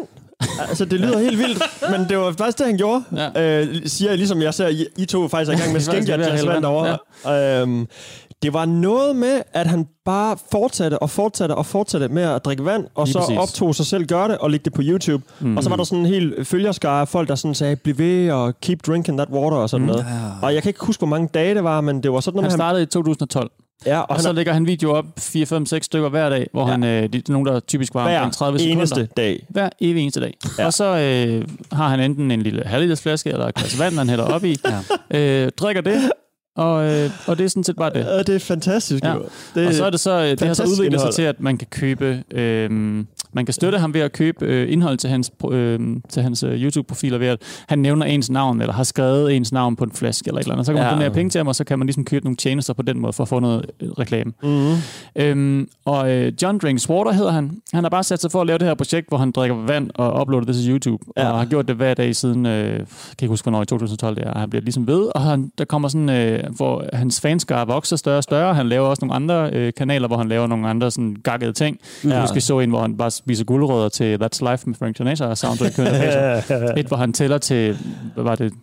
Altså, det lyder helt vildt, men det var faktisk det, han gjorde. Ja. Øh, siger jeg, ligesom jeg ser, I, I to faktisk er i gang med at skænke jer glas vand derovre. Øhm, det var noget med, at han bare fortsatte og fortsatte og fortsatte med at drikke vand, og Lige så præcis. optog sig selv gøre det og lægge det på YouTube. Mm. Og så var der sådan en hel følgerskare af folk, der sådan sagde, bliv ved og keep drinking that water og sådan noget. Ja. Og jeg kan ikke huske, hvor mange dage det var, men det var sådan noget Han med, han, startede i 2012. Ja, Og, og så lægger han video op 4, 5, 6 stykker hver dag, hvor ja. han, øh, er nogen, der typisk var hver omkring 30 sekunder. eneste dag. Hver evig eneste dag. Ja. Og så øh, har han enten en lille halvliters flaske eller et glas vand, han hælder op i, ja. øh, drikker det, og, øh, og det er sådan set bare det. Ja, det er fantastisk. Ja. Det, Og så er det så, øh, det har så udviklet sig indhold. til, at man kan købe, øh, man kan støtte ham ved at købe øh, indhold til hans, øh, til hans øh, YouTube-profiler ved, at han nævner ens navn, eller har skrevet ens navn på en flaske, eller et eller andet. Så kan man Ja. donere penge til ham, og så kan man ligesom købe nogle tjenester på den måde, for at få noget øh, reklame. Mhm. Øhm, og øh, John Drinks Water hedder han. Han har bare sat sig for at lave det her projekt, hvor han drikker vand og uploader det til YouTube. Ja. Og har gjort det hver dag siden, øh, jeg kan ikke huske, hvornår i 2012 det er. Han bliver ligesom ved, og han, der kommer sådan, øh, hvor hans fanskare vokser større og større. Han laver også nogle andre øh, kanaler, hvor han laver nogle andre sådan gakkede ting. Ja. Jeg jeg så en, hvor han bare spiser guldrødder til That's Life med Frank Sinatra soundtrack. Et, hvor han tæller til, hvad var det,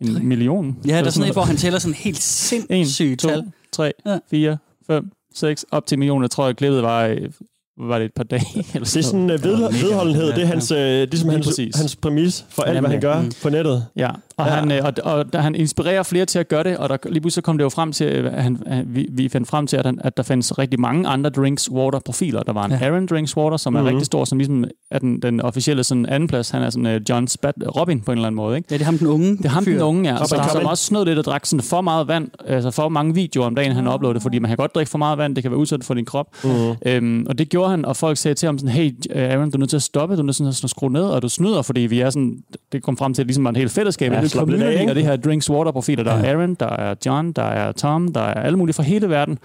en million? Ja, der er Eller sådan et, hvor han tæller sådan helt 1, sindssygt 2, tal. 3, Ja. 4, 5, 6, op til millioner. Jeg tror, jeg klippet var, øh, var det et par dage. Eller Det er sådan uh, ved, mega vedholdenhed. Det er hans, uh, ligesom Lige hans, præcis. hans præmis for alt, hvad han gør Mm. på nettet. Ja, og, Ja. ja. Han, øh, og, og da han inspirerer flere til at gøre det, og der, lige pludselig kom det jo frem til, at han, han, vi, vi fandt frem til, at, han, at der findes rigtig mange andre Drinks Water profiler. Der var en Ja. ja. Aaron Drinks Water, som er Mhm. rigtig stor, som ligesom er den, den officielle sådan anden plads. Han er sådan uh, John Spat, Robin på en eller anden måde, ikke? Ja, det er ham den unge. Det er ham fyr. den unge, ja, Robin som, som også snød lidt og drak sådan for meget vand, altså for mange videoer om dagen, han uploadede, fordi man kan godt drikke for meget vand, det kan være udsat for din krop. Mm. Øhm, og det gjorde han, og folk sagde til ham sådan, hey Aaron, du er nødt til at stoppe, du er nødt til at skrue ned, og du snyder, fordi vi er sådan, det kom frem til, at det ligesom var en helt fællesskab, Ja, ja, et slap lidt af, af det her Drinks Water profiler. Der er Aaron, der er John, der er Tom, der er alle mulige fra hele verden,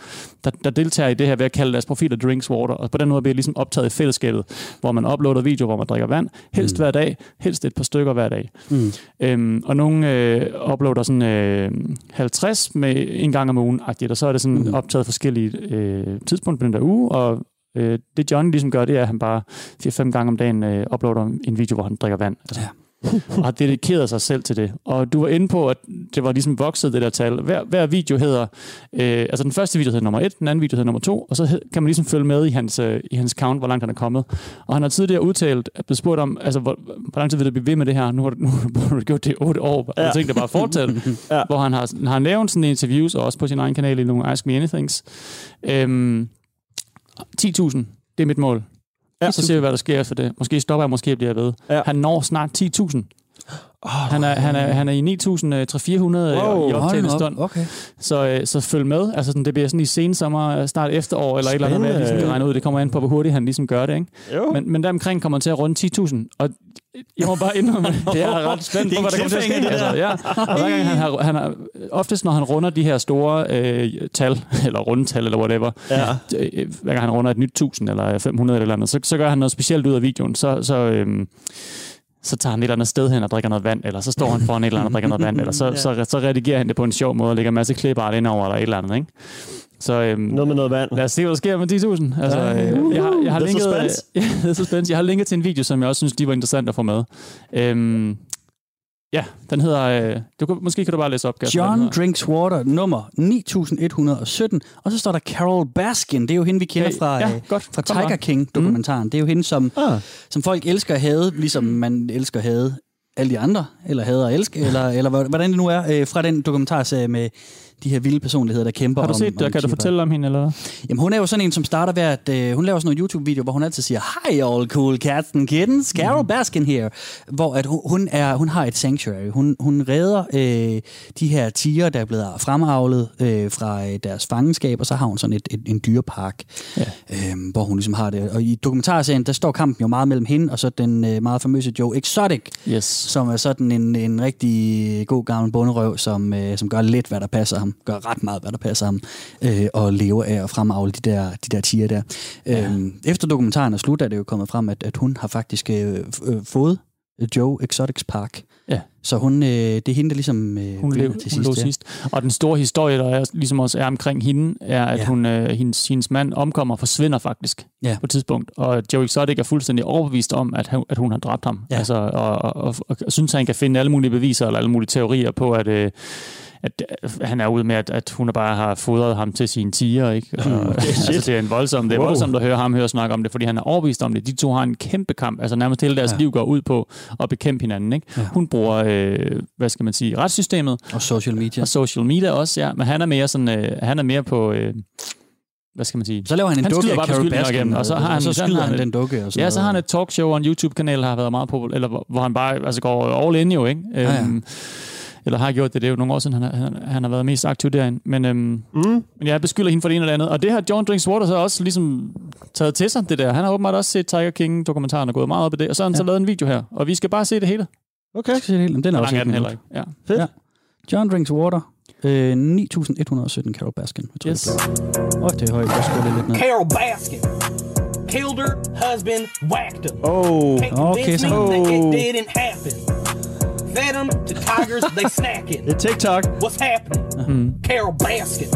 der, der deltager i det her ved at kalde deres profiler Drinks Water, og på den måde bliver ligesom optaget i fællesskabet, hvor man uploader videoer, hvor man drikker vand, helst mm. hver dag, helst et par stykker hver dag. Mm. Øhm, og nogle øh, uploader sådan øh, 50 med en gang om ugen, og så er det sådan mm. optaget forskellige øh, tidspunkter på den der uge, og øh, det John ligesom gør, det er, at han bare 4-5 gange om dagen øh, uploader en video, hvor han drikker vand. Altså, Ja. og har dedikeret sig selv til det. Og du var inde på, at det var ligesom vokset, det der tal. Hver, hver video hedder, øh, altså den første video hedder nummer 1, den anden video hedder nummer 2, og så hed, kan man ligesom følge med i hans, øh, i hans count, hvor langt han er kommet. Og han har tidligere udtalt, at blevet spurgt om, altså, hvor, hvor lang tid vil du blive ved med det her? Nu har nu har du gjort det i 8 år, og Ja. jeg tænkte bare fortsætte. Ja. Hvor han har, han har lavet sådan interviews, og også på sin egen kanal i nogle Ask Me Anythings. Øhm, 10.000, det er mit mål. Ja. Så ser vi, hvad der sker efter det. Måske stopper jeg, måske bliver jeg ved. Ja. Han når snart 10.000. Oh, Han er, han er, han er i 9.300 wow, i optagende op. Okay. Så, øh, så følg med. Altså, sådan, det bliver sådan i sensommer, start efterår, eller et eller andet, med, Spændende. ligesom kan regne ud. Det kommer an på, hvor hurtigt han ligesom gør det. Ikke? Jo. Men, men deromkring kommer han til at runde 10.000. Og jeg må bare indrømme, det er ret spændt på, hvad der kommer til at ske. Altså, ja. Og hver gang han har, han har, oftest når han runder de her store øh, tal, eller rundetal, eller whatever, Ja. øh, hver gang han runder et nyt 1000 eller 500 eller, andet, så, så gør han noget specielt ud af videoen. Så, så, øhm, så tager han et eller andet sted hen og drikker noget vand, eller så står han foran et eller andet og drikker noget vand, eller så, Ja. så, så redigerer han det på en sjov måde og lægger en masse klipart ind over, eller et eller andet, ikke? Så øhm, Noget med noget vand. lad os se, hvad der sker med 10.000. Altså, Ja. øh, jeg, har, jeg, har linket, suspense. ja, det er suspense. Jeg har linket til en video, som jeg også synes, de var interessant at få med. Øhm, ja, den hedder... Øh, du kan, måske kan du bare læse op, Kasper, John. Drinks Water nummer 9117. Og så står der Carol Baskin. Det er jo hende, vi kender fra, ja, øh, godt. fra. Tiger King-dokumentaren. Det er jo hende, som, Ah. som folk elsker at hade, ligesom man elsker at hade alle de andre, eller hader at elske, eller, eller hvordan det nu er, øh, fra den dokumentarserie med de her vilde personligheder, der kæmper Har du om, set om det? Kan du fortælle om hende, eller hvad? Jamen, hun er jo sådan en, som starter ved, at øh, hun laver sådan nogle YouTube-videoer, hvor hun altid siger, Hi all cool cats and kittens, Carol Baskin here. Hvor at hun, hun, er, hun har et sanctuary. Hun, hun redder øh, de her tiger, der er blevet fremavlet øh, fra øh, deres fangenskab, og så har hun sådan et, et, en dyrepark, Ja. øh, hvor hun ligesom har det. Og i dokumentarserien, der står kampen jo meget mellem hende, og så den øh, meget famøse Joe Exotic, Yes. som er sådan en, en rigtig god gammel bunderøv, som, øh, som gør lidt, hvad der passer ham. Gør ret meget, hvad der passer ham. Øh, og lever af at fremavle de der, de der tiger der. Ja. Øhm, efter dokumentaren er slut, er det jo kommet frem, at, at hun har faktisk øh, øh, fået Joe Exotics Park. Ja. Så hun, øh, det er hende, der ligesom øh, Hun, vinder lev, til hun sidst. ja. sidst. Og den store historie, der er, ligesom også er omkring hende, er, at Ja. hun, øh, hendes, hendes mand omkommer og forsvinder faktisk Ja. på et tidspunkt. Og Joe Exotic er fuldstændig overbevist om, at, at hun har dræbt ham. Ja. Altså, og, og, og, og, og synes, at han kan finde alle mulige beviser eller alle mulige teorier på, at, øh, at, at han er ude med, at, at hun bare har fodret ham til sine tiger, ikke? Og, altså, det er en voldsom, det er Wow. voldsomt at høre ham høre snakke om det, fordi han er overbevist om det. De to har en kæmpe kamp, altså nærmest hele deres ja. liv går ud på at bekæmpe hinanden, ikke? Ja. Hun bruger, øh, hvad skal man sige, retssystemet, Og social media. og social media også, ja, men han er mere sådan, øh, han er mere på, øh, hvad skal man sige? Så laver han en Han dukke af bare Carol Baskin, og så har han- så skyder han han- den dukke. Og sådan Ja, så har han et talkshow og en YouTube-kanal, har været meget populær, eller hvor, hvor han bare altså, går all in jo, ikke? Ja, ja. Øhm, eller har gjort det, det er jo nogle år siden, han, har- han, han har været mest aktiv derinde. Men, øhm, Mm. men jeg beskylder hende for det ene eller det andet. Og det har John Drinks Water så også ligesom taget til sig, det der. Han har åbenbart også set Tiger King-dokumentaren og gået meget op i det, og så har han ja. så lavet en video her. Og vi skal bare se det hele. Okay. Jeg skal se det hele. Den er Så også er den helt heller ikke. Ja. Fedt. Ja. John Drinks Water. Øh, 9.117 Carol Baskin. Jeg tror, Yes. Åh, det er højt. Jeg det lidt ned. Carol Baskin killed her husband, whacked him. Oh. Okay, me that Oh. it didn't happen. Fed them to tigers, they snacking. Det er TikTok. What's happening? Carol Baskin.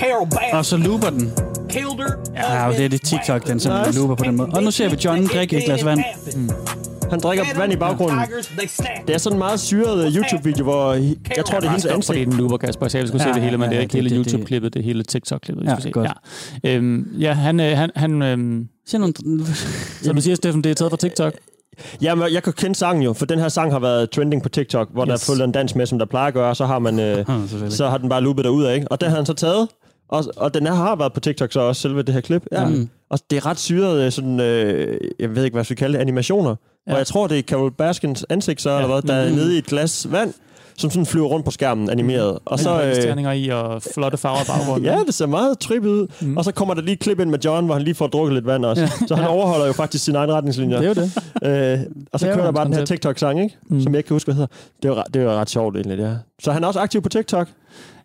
Carol Baskin Og så looper den. Ja, husband, det er det TikTok, den simpelthen Nice. looper på den måde. Og nu ser vi John drikke et glas vand. Han drikker vand i baggrunden. Det er sådan en meget syret øh, YouTube-video, hvor hi- jeg tror, det er hendes ansigt. fordi den looper, Kasper. Jeg skulle Ja, se det hele, men ja, det er ikke det- hele YouTube-klippet, det er hele TikTok-klippet. vi Ja, skal se. godt. Ja, øhm, ja han, øh, han, han øhm, Se nogle... som du siger, Steffen, det er taget fra TikTok. Jamen, jeg kan kende sangen jo, for den her sang har været trending på TikTok, hvor yes. der er Yes. fuldt en dans med, som der plejer at gøre, så har man, øh, selvfølgelig. så har den bare loopet derud af, ikke? Og den har han så taget, og, og den her har været på TikTok så også, selve det her klip. Ja. Mm. Og det er ret syret, øh, sådan, øh, jeg ved ikke, hvad jeg skal kalde det, animationer. Ja. Og jeg tror, det er Carol Baskins ansigt så, ja. eller hvad, der er Mm. nede i et glas vand, som sådan flyver rundt på skærmen animeret. Og så, øh, i og flotte farver baggrunden. Ja, det ser meget trippet ud. Mm. Og så kommer der lige et klip ind med John, hvor han lige får drukket lidt vand også. Ja. Så han overholder jo faktisk sine egne retningslinjer. Det er jo det. Øh, og så Det er kører der bare den her. TikTok-sang, ikke? Mm. Som jeg ikke kan huske, hvad hedder. Det er det jo ret sjovt egentlig, det her. Så han er også aktiv på TikTok?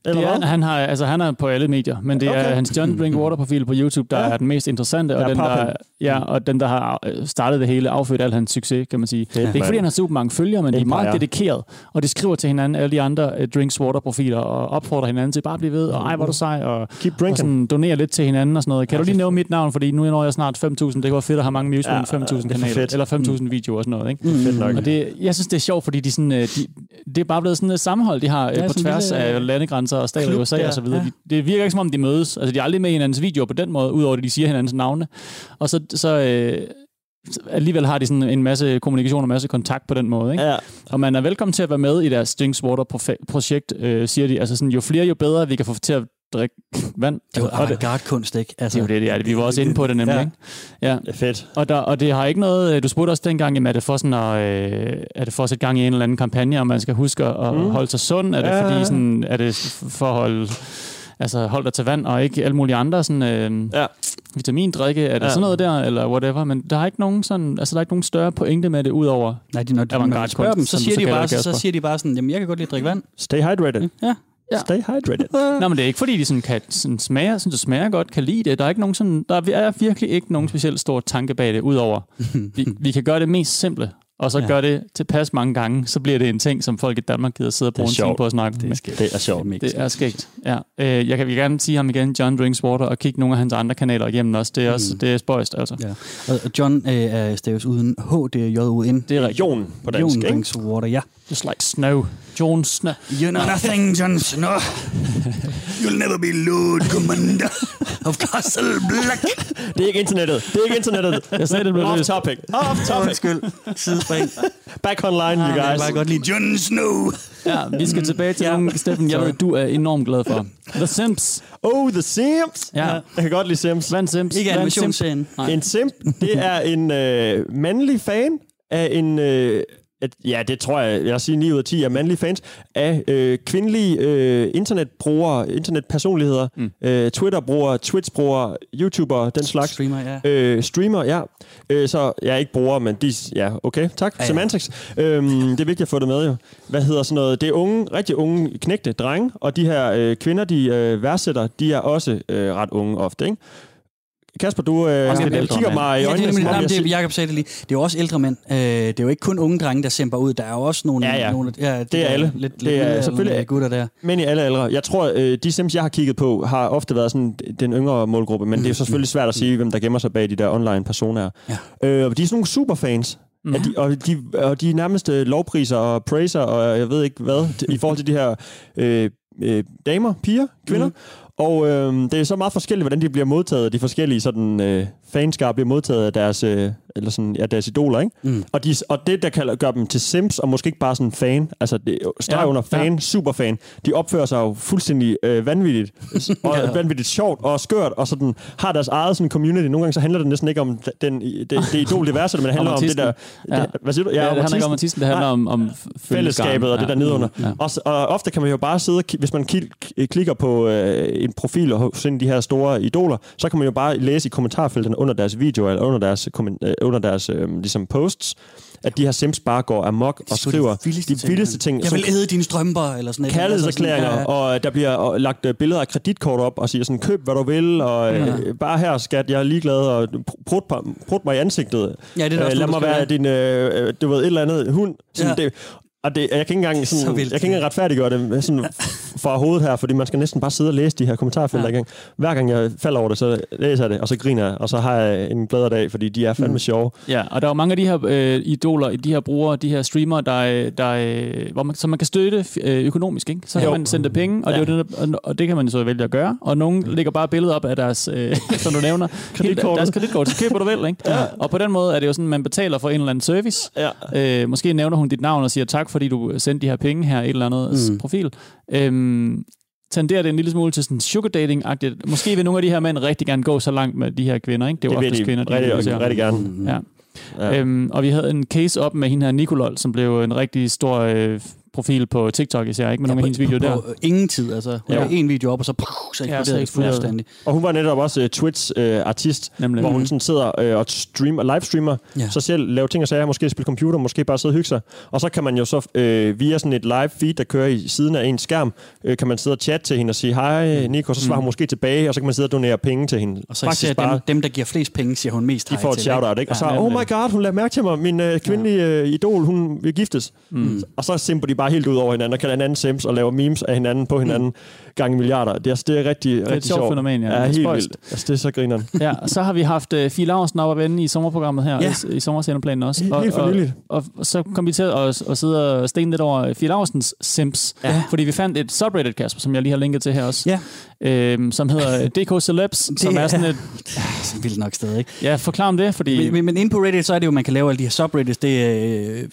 Eller Det er, hvad? han, har, altså, han er på alle medier, men det er Okay. hans John Drink Water profil på YouTube, der Ja. ja. er den mest interessante, og er den, der, ja, og den, der har øh, startet det hele, affødt al hans succes, kan man sige. det er ikke, fordi han har super mange følgere, men de er meget dedikeret, og de skriver til hinanden, alle de andre uh, Drinks Water profiler, og opfordrer hinanden til bare at blive ved, og ej, hvor er du sej, og, Keep og sådan, donere lidt til hinanden og sådan noget. Kan du lige nævne mit navn, fordi nu når jeg snart 5.000, det kunne være fedt at have mange views på Ja, en 5.000 det er for kanal, fedt. eller 5.000 videoer og sådan noget, ikke? Fedt nok. Og det, jeg synes, det er sjovt, fordi de sådan, øh, de, det er bare blevet sådan et sammenhold, de har Ja, ja, på tværs af landegrænser og stater i USA der, og så videre. ja. De, det virker ikke, som om de mødes. Altså, de er aldrig med i hinandens videoer på den måde, udover at de siger hinandens navne. Og så, så øh, alligevel har de sådan en masse kommunikation og en masse kontakt på den måde. Ikke? Ja, Og man er velkommen til at være med i deres Drinks Water-projekt, øh, siger de. Altså sådan, jo flere, jo bedre vi kan få til at drikke vand. Det det, avantgarde-kunst, ikke? Altså, det er jo det, det er. Vi var også inde på det nemlig. Ja. Ikke? Ja. det er fedt. Og, der, og det har ikke noget... øh, Du spurgte også dengang, jamen, er det for sådan at, øh, er det for at sætte gang i en eller anden kampagne, om man skal huske at Mm. holde sig sund? Er det Ja. fordi sådan, er det for at holde, altså, holde dig til vand, og ikke alle mulige andre sådan, øh, Ja. vitamindrikke? Er det Ja. sådan noget der, eller whatever? Men der er ikke nogen, sådan, altså, der er ikke nogen større pointe med det, udover... Nej, de, når de, når man spørger dem, så siger, de bare, så, så siger de bare sådan, jamen jeg kan godt lide at drikke vand. Stay hydrated. Ja. Ja. Stay hydrated. Nå, men det er ikke fordi, de sådan kan sådan smage, sådan, det smager godt, kan lide det. Der er, ikke nogen sådan, der er virkelig ikke nogen specielt stor tanke bag det, udover, vi, vi kan gøre det mest simple, og så Ja. gør det tilpas mange gange, så bliver det en ting, som folk i Danmark gider sidde og bruge en time på at snakke om. skægt. Det er sjovt. Det er skægt, ja. Øh, jeg kan vil gerne sige ham igen, John Drinks Water, og kigge nogle af hans andre kanaler igennem også. Det er, også, Mm. det er spøjst, altså. Ja. Og John øh, er staves uden H, det er J-U-N. Det er rigtigt. Jon på dansk, Jon ikke? drinks water, ja. Just like snow. John Snow. You know nothing, Jon Snow. You'll never be Lord Commander of Castle Black. Det er ikke internettet. Det er ikke internettet. Jeg sagde, det blev Off topic. Off topic. Undskyld. Sidespring. Back online, you Jeg kan guys. godt lide Jon Snow. Ja, vi skal tilbage til nogle, Steffen, jeg ved, du er enormt glad for. The Sims. Oh, The Sims. Ja. Jeg kan godt lide Sims. Hvad er en Sims? Ikke Hvad er en Simp? animationsserien. Nej. En simp, det er en øh, mandlig fan af en... Øh, ja, det tror jeg, jeg vil sige 9 ud af 10 er mandlige fans af øh, kvindelige øh, internetbrugere, internetpersonligheder, mm. øh, Twitter-brugere, Twitch-brugere, YouTubere, den slags. Streamer, ja. Øh, streamer, ja. Øh, så jeg er ikke bruger, men de... Ja, okay, tak. Ja, ja. Semantics. Øhm, det er vigtigt at få det med, jo. Hvad hedder sådan noget? Det er unge, rigtig unge knægte, drenge, og de her øh, kvinder, de øh, værdsætter, de er også øh, ret unge ofte, ikke? Kasper, du øh, Også lidt ældre kigger mig i Ja, det, øjnene, er, det, er, Jacob sagde det lige. Det er jo også ældre mænd. Øh, det er jo ikke kun unge drenge, der simper ud. Der er jo også nogle... Ja, ja. nogle ja, Det er alle. Lidt, Det lidt er selvfølgelig- gutter der. Men i alle aldre. Jeg tror, øh, de sims, jeg har kigget på, har ofte været sådan den yngre målgruppe, men det er så selvfølgelig svært at sige, hvem der gemmer sig bag de der online personer. Ja. Øh, og de er sådan nogle superfans. Mm. At de, og, de, og de nærmest øh, lovpriser og praiser, og jeg ved ikke hvad, i forhold til de her øh, øh, damer, piger, kvinder. Mm. Og øh, det er så meget forskelligt, hvordan de bliver modtaget, de forskellige sådan, øh, fanskar bliver modtaget af deres, øh, eller sådan, ja, deres idoler. Ikke? Mm. Og, de, og det, der kan gøre dem til sims, og måske ikke bare sådan fan, altså det, streg Ja, under fan, ja. superfan, de opfører sig jo fuldstændig øh, vanvittigt, og ja. vanvittigt sjovt og skørt, og sådan, har deres eget sådan, community. Nogle gange så handler det næsten ikke om den, det, det idol, det værste, men det handler om, det der... Ja. Det, hvad siger du? Ja, det handler ikke om artisten, det handler Nej, om, om fællesskabet og det der nedenunder. Ja. Og, og ofte kan man jo bare sidde, og hvis man klikker på øh, en profil hos en af de her store idoler, så kan man jo bare læse i kommentarfeltene under deres videoer, eller under deres, øh, under deres øh, ligesom posts, at de her sims bare går amok og skriver de vildeste ting. Jeg vil æde dine strømper, eller sådan noget. kærlighedserklæringer, Altså sådan, ja, ja. og der bliver øh, lagt øh, billeder af kreditkort op og siger sådan, køb hvad du vil, og øh, bare her skat, jeg er ligeglad, og prut, prut mig i ansigtet. Ja, det er også øh, lad mig være din, øh, du ved, et eller andet hund. Sådan, Ja. det, og det, jeg kan ikke engang, Så sådan, jeg vildt. kan ikke engang retfærdiggøre det sådan fra hovedet her, fordi man skal næsten bare sidde og læse de her kommentarfelter Ja. igen. Hver gang jeg falder over det, så læser jeg det, og så griner jeg, og så har jeg en glæde dag, fordi de er fandme mm. sjove. Ja, og der er jo mange af de her øh, idoler, de her brugere, de her streamere, der, der, øh, hvor man, som man kan støtte øh, økonomisk. Ikke? Så kan Jo. man sende penge, og, ja. det er jo det, der, og det kan man så vælge at gøre. Og nogen lægger bare billeder op af deres, øh, som du nævner, Kreditkortet. deres kreditkort, så køber du vel. Ikke? Ja. Og på den måde er det jo sådan, man betaler for en eller anden service. Ja. Øh, måske nævner hun dit navn og siger tak, fordi du sendte de her penge her, et eller andet mm. profil. Øhm, tenderer det en lille smule til sådan sugar dating-agtigt. Måske vil nogle af de her mænd rigtig gerne gå så langt med de her kvinder. Ikke? Det er jo Det oftest de kvinder, de rigtig, interesserer. rigtig gerne. Ja. Ja. Øhm, og vi havde en case op med hende her, Nicolol, som blev en rigtig stor øh, profil på TikTok især, ikke med ja, nogle af hendes videoer der. På, på ingen tid, altså. Hun Ja. ja. en video op, og så, puh, så Ja, eksploderede så det fuldstændig. Og hun var netop også uh, Twitch-artist, uh, Nemlig. hvor hun Mhm. sådan sidder uh, og streamer, livestreamer Ja. ja. sig selv, laver ting og sager, måske spille computer, måske bare sidde og hygge sig. Og så kan man jo så uh, via sådan et live feed, der kører i siden af en skærm, uh, kan man sidde og chatte til hende og sige, hej Nico, så svarer hun måske tilbage, og så kan man sidde og donere penge til hende. Mm. Og så især dem, dem, der giver flest penge, siger hun mest de får et shout-out, ikke? Og så, Ja, oh my god, hun lader mærke til mig, min uh, kvindelige uh, idol, hun vil giftes. Mm. Og så simper de bare helt ud over hinanden, og kalder hinanden sims, og laver memes af hinanden på hinanden mm. gange milliarder. Det er, altså, det er rigtig, er et rigtig sjovt sjovt. fænomen, ja. ja. Det er helt spøjst. vildt. Altså, det er så grineren. Ja, så har vi haft uh, Fie Laursen op at vende i sommerprogrammet her, Ja. i, i også. Helt- og, helt for og, nyligt. og, og, så kom vi til at, at sidde og stene lidt over Fie Larsens Sims, Ja. fordi vi fandt et subreddit, Kasper, som jeg lige har linket til her også, Ja. øhm, som hedder DK Celebs, som er sådan et... Det er sådan vildt nok sted, ikke? Ja, forklar om det, fordi... Men, men, men inde på Reddit, så er det jo, man kan lave alle de her subreddits, det er øh,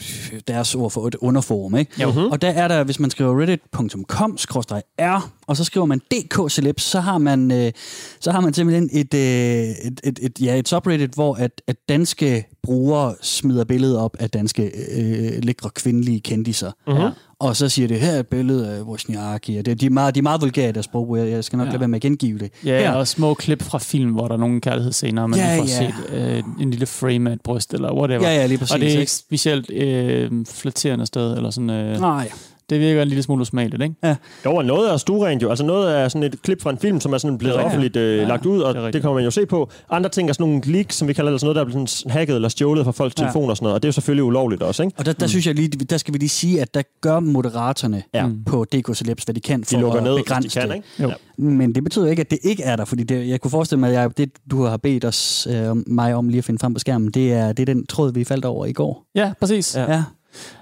deres ord for et underforum, ikke? Jo. Og der er der, hvis man skriver reddit.com-r, og så skriver man dk celebs, så har man, øh, så har man simpelthen et, øh, et, et, et, ja, et subreddit, hvor at, at danske brugere smider billeder op af danske øh, lækre kvindelige kendiser. Ja. Og så siger det, her er et billede af Wozniacki, og det, de, er meget, de er meget vulgære i deres sprog, jeg, jeg skal nok Ja. ja. lade være med at gengive det. Ja, her. og små klip fra film, hvor der er nogle kærlighedsscener, man Ja, ja, får ja. set øh, en lille frame af et bryst, eller whatever. Ja, ja, lige præcis, Og det er ikke? specielt øh, flatterende sted, eller sådan... Øh, Nej. Det virker en lille smule usmageligt, ikke? Jo, og noget er stuerent jo. Altså noget er sådan et klip fra en film, som er sådan blevet Det er offentligt øh, Ja, lagt ud, og det det, det kan man jo se på. Andre ting er sådan nogle leaks, som vi kalder det, sådan noget, der er blevet sådan hacket eller stjålet fra folks Ja. telefoner og sådan noget. Og det er jo selvfølgelig ulovligt også, ikke? Og der, der mm. synes jeg lige, der skal vi lige sige, at der gør moderatorerne Ja. ja. på DK Celebs, hvad de kan for De lukker at ned, begrænse de kan, det. ikke? Jo. Ja. Men det betyder ikke, at det ikke er der, fordi det, jeg kunne forestille mig, at jeg, det, du har bedt os, øh, mig om lige at finde frem på skærmen, det er, det er den tråd, vi faldt over i går. Ja, præcis. Ja. Ja.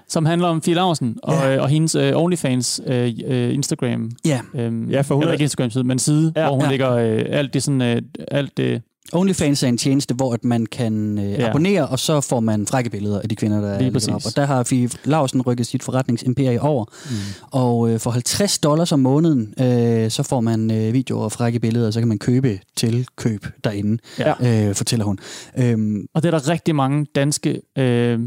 Som handler om Fie Laursen og, Ja. øh, og hendes øh, OnlyFans øh, øh, Instagram. Ja. Øhm, Ja, for hun eller er- ikke Instagram-side, men side, Ja. hvor hun Ja. lægger øh, alt det sådan... Øh, alt det, OnlyFans er en tjeneste, hvor at man kan øh, Ja. abonnere, og så får man frække billeder af de kvinder, der Lige ligger op. Og der har Fie Lausen rykket sit forretningsimperie over. Mm. Og øh, for 50 dollars om måneden, øh, så får man øh, videoer og frække billeder, og så kan man købe til køb derinde, Ja. øh, fortæller hun. Øhm, og det er der rigtig mange danske øh,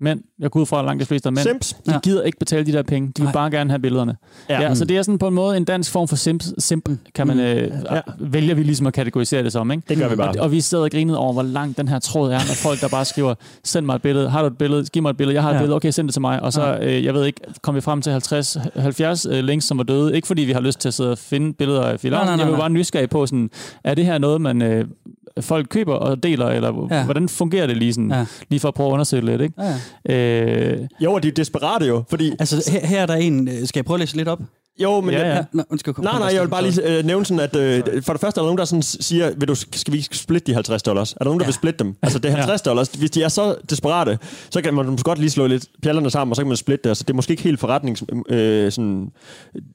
mænd, jeg går ud fra at langt de fleste er mænd, Simps. de Ja. gider ikke betale de der penge. De vil Nej. bare gerne have billederne. Ja, ja, så det er sådan på en måde en dansk form for simp, simp kan man, øh, ja. vælger vi ligesom at kategorisere det som. Ikke? Det gør vi bare. Og, og vi sad og grinede over, hvor lang den her tråd er, når folk der bare skriver, send mig et billede, har du et billede, giv mig et billede, jeg har et Ja. billede, okay, send det til mig. Og så, øh, jeg ved ikke, kom vi frem til 50, 70 øh, links, som var døde. Ikke fordi vi har lyst til at sidde og finde billeder af nej, Jeg var bare nysgerrig på, sådan, er det her noget, man... Øh, folk køber og deler, eller Ja. hvordan fungerer det lige, sådan, Ja. lige for at prøve at undersøge det lidt, ikke? ja. Øh, Jo, og de er desperate jo, fordi... Altså, her, her er der en... øh, Skal jeg prøve at læse lidt op? Jo, men... Ja, jeg- ja. Nå, undskyld, kom- Nej, nej, jeg vil bare lige øh, nævne sådan, at øh, for det første er der nogen, der sådan siger, vil du, skal vi splitte de 50 dollars? Er der nogen, der Ja. vil splitte dem? Altså, det er 50 dollars. Hvis de er så desperate, så kan man måske godt lige slå lidt pjallerne sammen, og så kan man splitte det. Altså, det er måske ikke helt forretnings... Øh, sådan,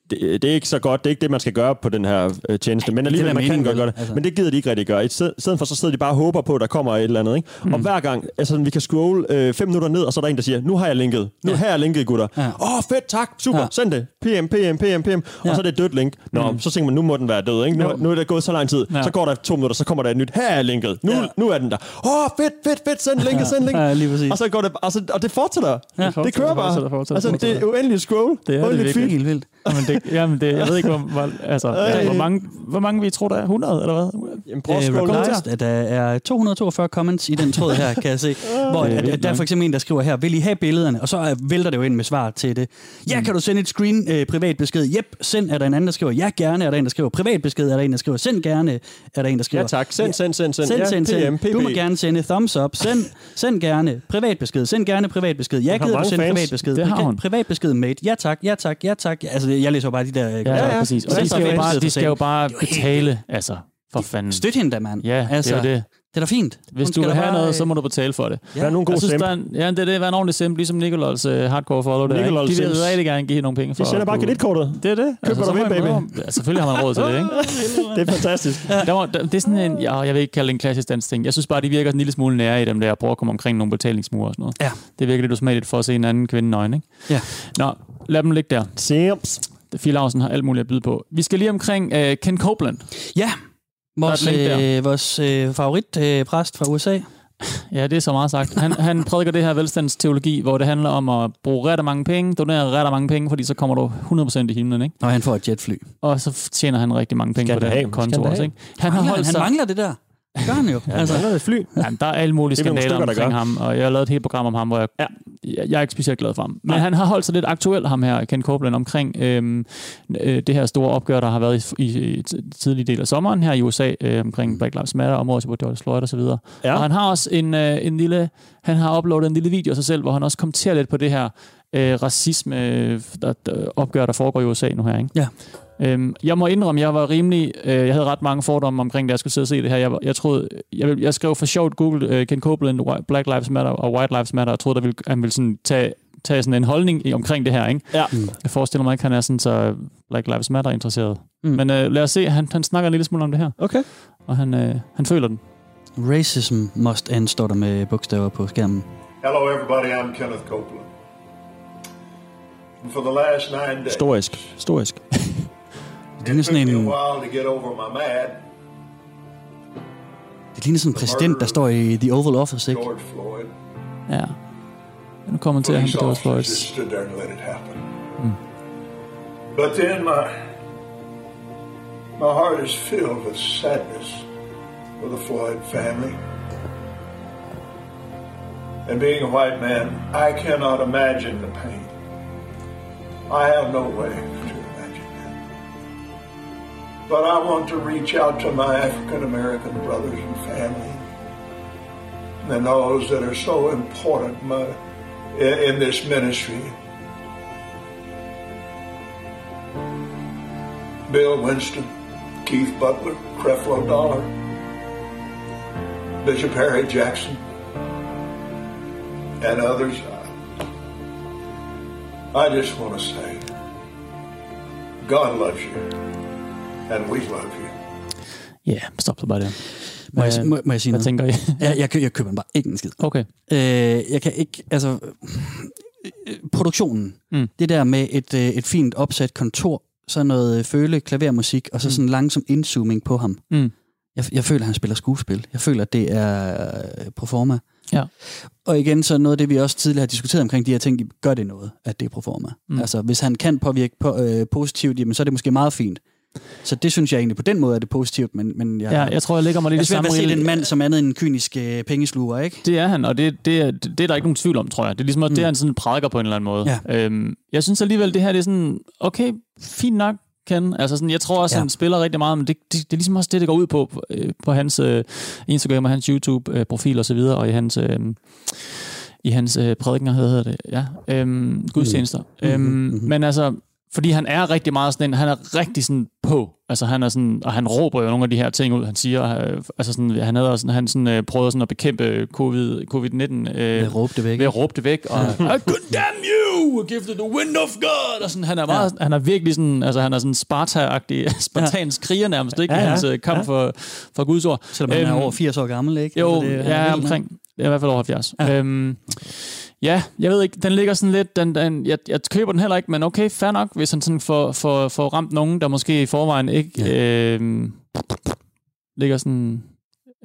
det, det, er ikke så godt. Det er ikke det, man skal gøre på den her øh, tjeneste. Men alligevel, man kan godt gøre det. Altså. Men det gider de ikke rigtig gøre. I sted- stedet for, så sidder de bare og håber på, at der kommer et eller andet. Ikke? Mm. Og hver gang, altså vi kan scrolle øh, fem minutter ned, og så er der en, der siger, nu har jeg linket. Nu ja. her er linket, gutter. Åh, Ja. oh, fedt, tak, super, ja. Ja. send det. PM, PM, PM, PM. Ja. Og så er det et dødt link. Nå, mm. så tænker man, nu må den være død. Ikke? Nu, nu er det gået så lang tid. Ja. Så går der to minutter, så kommer der et nyt. Her er linket. Nu, ja. nu er den der. Åh, oh, fedt, fedt, fedt, send linket, send linket. Ja, lige præcis. Og så går det, altså, og det fortsætter. Ja, det fortsætter, kører bare. fortsætter, fortsætter, altså, det er uendeligt scroll. Det er det Uendeligt feed. Helt vildt. Jamen, det, jamen det, jeg ved ikke, hvor, hvor, altså, ja, hvor, mange, hvor mange vi tror, der er? 100, eller hvad? Jamen, prøv at Øh, scrolle at der er 242 comments i den tråd her, kan jeg se. hvor er at, at der er for eksempel en, der skriver her, vil I have billederne? Og så øh, vælter det jo ind med svar til det. Ja, kan du sende et screen øh, privat besked? Jep, send er der en anden, der skriver. Ja, gerne er der en, der skriver. Privat besked er der en, der skriver. Send gerne er der en, der skriver. Ja, tak. Send, send, send, send. Send, ja, send, send. PM, Du må gerne sende thumbs up. Send, send gerne privat besked. Send gerne privat besked. Ja, har gider du sende privat besked? Det har hun. Privat besked, mate. Ja tak, ja tak, ja tak. Altså, jeg læser jo bare de der... Ja, ja, ja. ja præcis. Og de skal, jo bare, besked de skal jo bare betale, altså, for fanden. Støt hende da, mand. Ja, altså, det er jo det. Det er da fint. Hvis Hun du skal vil have bare, noget, så øh, må du betale for det. Der er nogle gode jeg synes, simp. der er en, ja, det er det. Vær en ordentlig simp, ligesom Nikolajs uh, hardcore follow der. Nikolaj De vil rigtig gerne give nogle penge for. De sender bare kreditkortet. Det er det. Køb, hvad så du baby. råd- Ja, selvfølgelig har man råd til det, ikke? Det er fantastisk. Der var, der, det er sådan en, ja, jeg vil ikke kalde det en klassisk dansk ting. Jeg synes bare, de virker en lille smule nære i dem der, og prøver at komme omkring nogle betalingsmure og sådan noget. Ja. Det virker lidt usmageligt for at se en anden kvinde nøgen, ikke? Ja. Nå, lad dem ligge der. Simps. Phil Lausen har alt muligt at byde på. Vi skal lige omkring uh, Ken Copeland. Ja, vores, øh, vores øh, favoritpræst øh, præst fra USA. Ja, det er så meget sagt. Han, han prædiker det her velstandsteologi, hvor det handler om at bruge ret mange penge, donere ret mange penge, fordi så kommer du 100% i himlen, ikke? Og han får et jetfly. Og så tjener han rigtig mange penge Skal på han? Skal konto han også, ikke? Han Mangler, holdt han sig... mangler det der. Det gør han jo. altså, Han er et fly. Jamen, der er alle mulige er skandaler stykker, omkring ham, og jeg har lavet et helt program om ham, hvor jeg, ja. jeg, jeg er ikke specielt glad for ham. Men Nej. han har holdt sig lidt aktuel, ham her, Ken Copeland, omkring øhm, øh, det her store opgør, der har været i, i, i tidlige del af sommeren her i USA, øh, omkring Black Lives Matter, området hvor George Floyd og så videre. Ja. Og han har også en, øh, en lille, han har uploadet en lille video af sig selv, hvor han også kommenterer lidt på det her øh, racisme øh, der, der, opgør, der foregår i USA nu her. Ikke? Ja. Øhm, jeg må indrømme, jeg var rimelig... Øh, jeg havde ret mange fordomme omkring, da jeg skulle sidde og se det her. Jeg, jeg troede... Jeg, jeg skrev for sjovt Google øh, Ken Copeland, Black Lives Matter og White Lives Matter, og troede, at ville, han ville sådan tage, tage sådan en holdning i, omkring det her. Ikke? Ja. Jeg forestiller mig ikke, han er sådan så Black Lives Matter interesseret. Mm. Mm. Men øh, lad os se, han, han snakker en lille smule om det her, Okay. og han, øh, han føler den. racism must end, står der med bogstaver på skærmen. Hello, everybody. I'm Kenneth Copeland. And for the last nine days, Storisk. Storisk. Ligner sådan en, while to get over my mad. det ligner sådan en præsident, der står i The Oval Office, ikke? George Floyd. Ja. Nu kommenterer han Police på George officers Floyd. just stood there and let it happen. Hmm. But then my my heart is filled with sadness for the Floyd family. And being a white man, I cannot imagine the pain. I have no way to imagine that. But I want to reach out to my African American brothers and family and those that are so important my, in, in this ministry. Bill Winston, Keith Butler, Creflo Dollar, Bishop Harry Jackson, and others. I just want to say, God loves you, and we love you. Ja, yeah, stop så bare der. Må jeg, må, må jeg sige Hvad noget? tænker I? Jeg, jeg, jeg køber den bare ikke en skid. Okay. Øh, jeg kan ikke, altså... Produktionen. Mm. Det der med et, øh, et fint opsat kontor, så noget øh, føle klavermusik, og så sådan en langsom indzooming på ham. Mm. Jeg, jeg føler, at han spiller skuespil. Jeg føler, at det er øh, proforma. Ja. Og igen, så noget af det, vi også tidligere har diskuteret omkring de her ting, gør det noget, at det er proforma. Mm. Mm. Altså, hvis han kan påvirke på, øh, positivt, jamen, så er det måske meget fint. Så det synes jeg egentlig på den måde er det positivt, men, men jeg, Ja, jeg tror, jeg lægger mig jeg lidt er i samme at se den mand som andet end en kynisk øh, pengesluger, ikke? Det er han, og det, det, er, det er der ikke nogen tvivl om, tror jeg. Det er ligesom, at det er han sådan prædiker på en eller anden måde. Ja. Øhm, jeg synes alligevel, det her det er sådan, okay, fint nok, Ken. Altså sådan, jeg tror også, Ja. han spiller rigtig meget, men det, det, det er ligesom også det, det går ud på, på, øh, på hans øh, Instagram og hans YouTube-profil og så videre, og i hans... Øh, i hans øh, prædikener, hedder det, ja, øhm, gudstjenester. Mm. Øhm, Mhm, mhm. Men altså, fordi han er rigtig meget sådan en, han er rigtig sådan på. Altså han er sådan, og han råber jo nogle af de her ting ud, han siger. Øh, altså sådan, han havde også, han sådan, øh, prøvede sådan at bekæmpe COVID, COVID-19 øh, Ved at råbe det væk. ved at råbe det væk. Og, I condemn you! Give to the wind of God! Og sådan, han er meget, ja. han er virkelig sådan, altså han er sådan Sparta-agtig, spartansk kriger nærmest, ikke? Ja, Ja, ja. ja. Hans øh, kamp Ja. for, for Guds ord. Selvom han er Øhm, over 80 år gammel, ikke? jo, Altså, det, ja, omkring. Det er i hvert fald over 70. Ja. Øhm, ja, jeg ved ikke, den ligger sådan lidt, den, den, jeg, jeg køber den heller ikke, men okay, fair nok, hvis han sådan får, får, får ramt nogen, der måske i forvejen ikke ja. øhm, ligger sådan øh,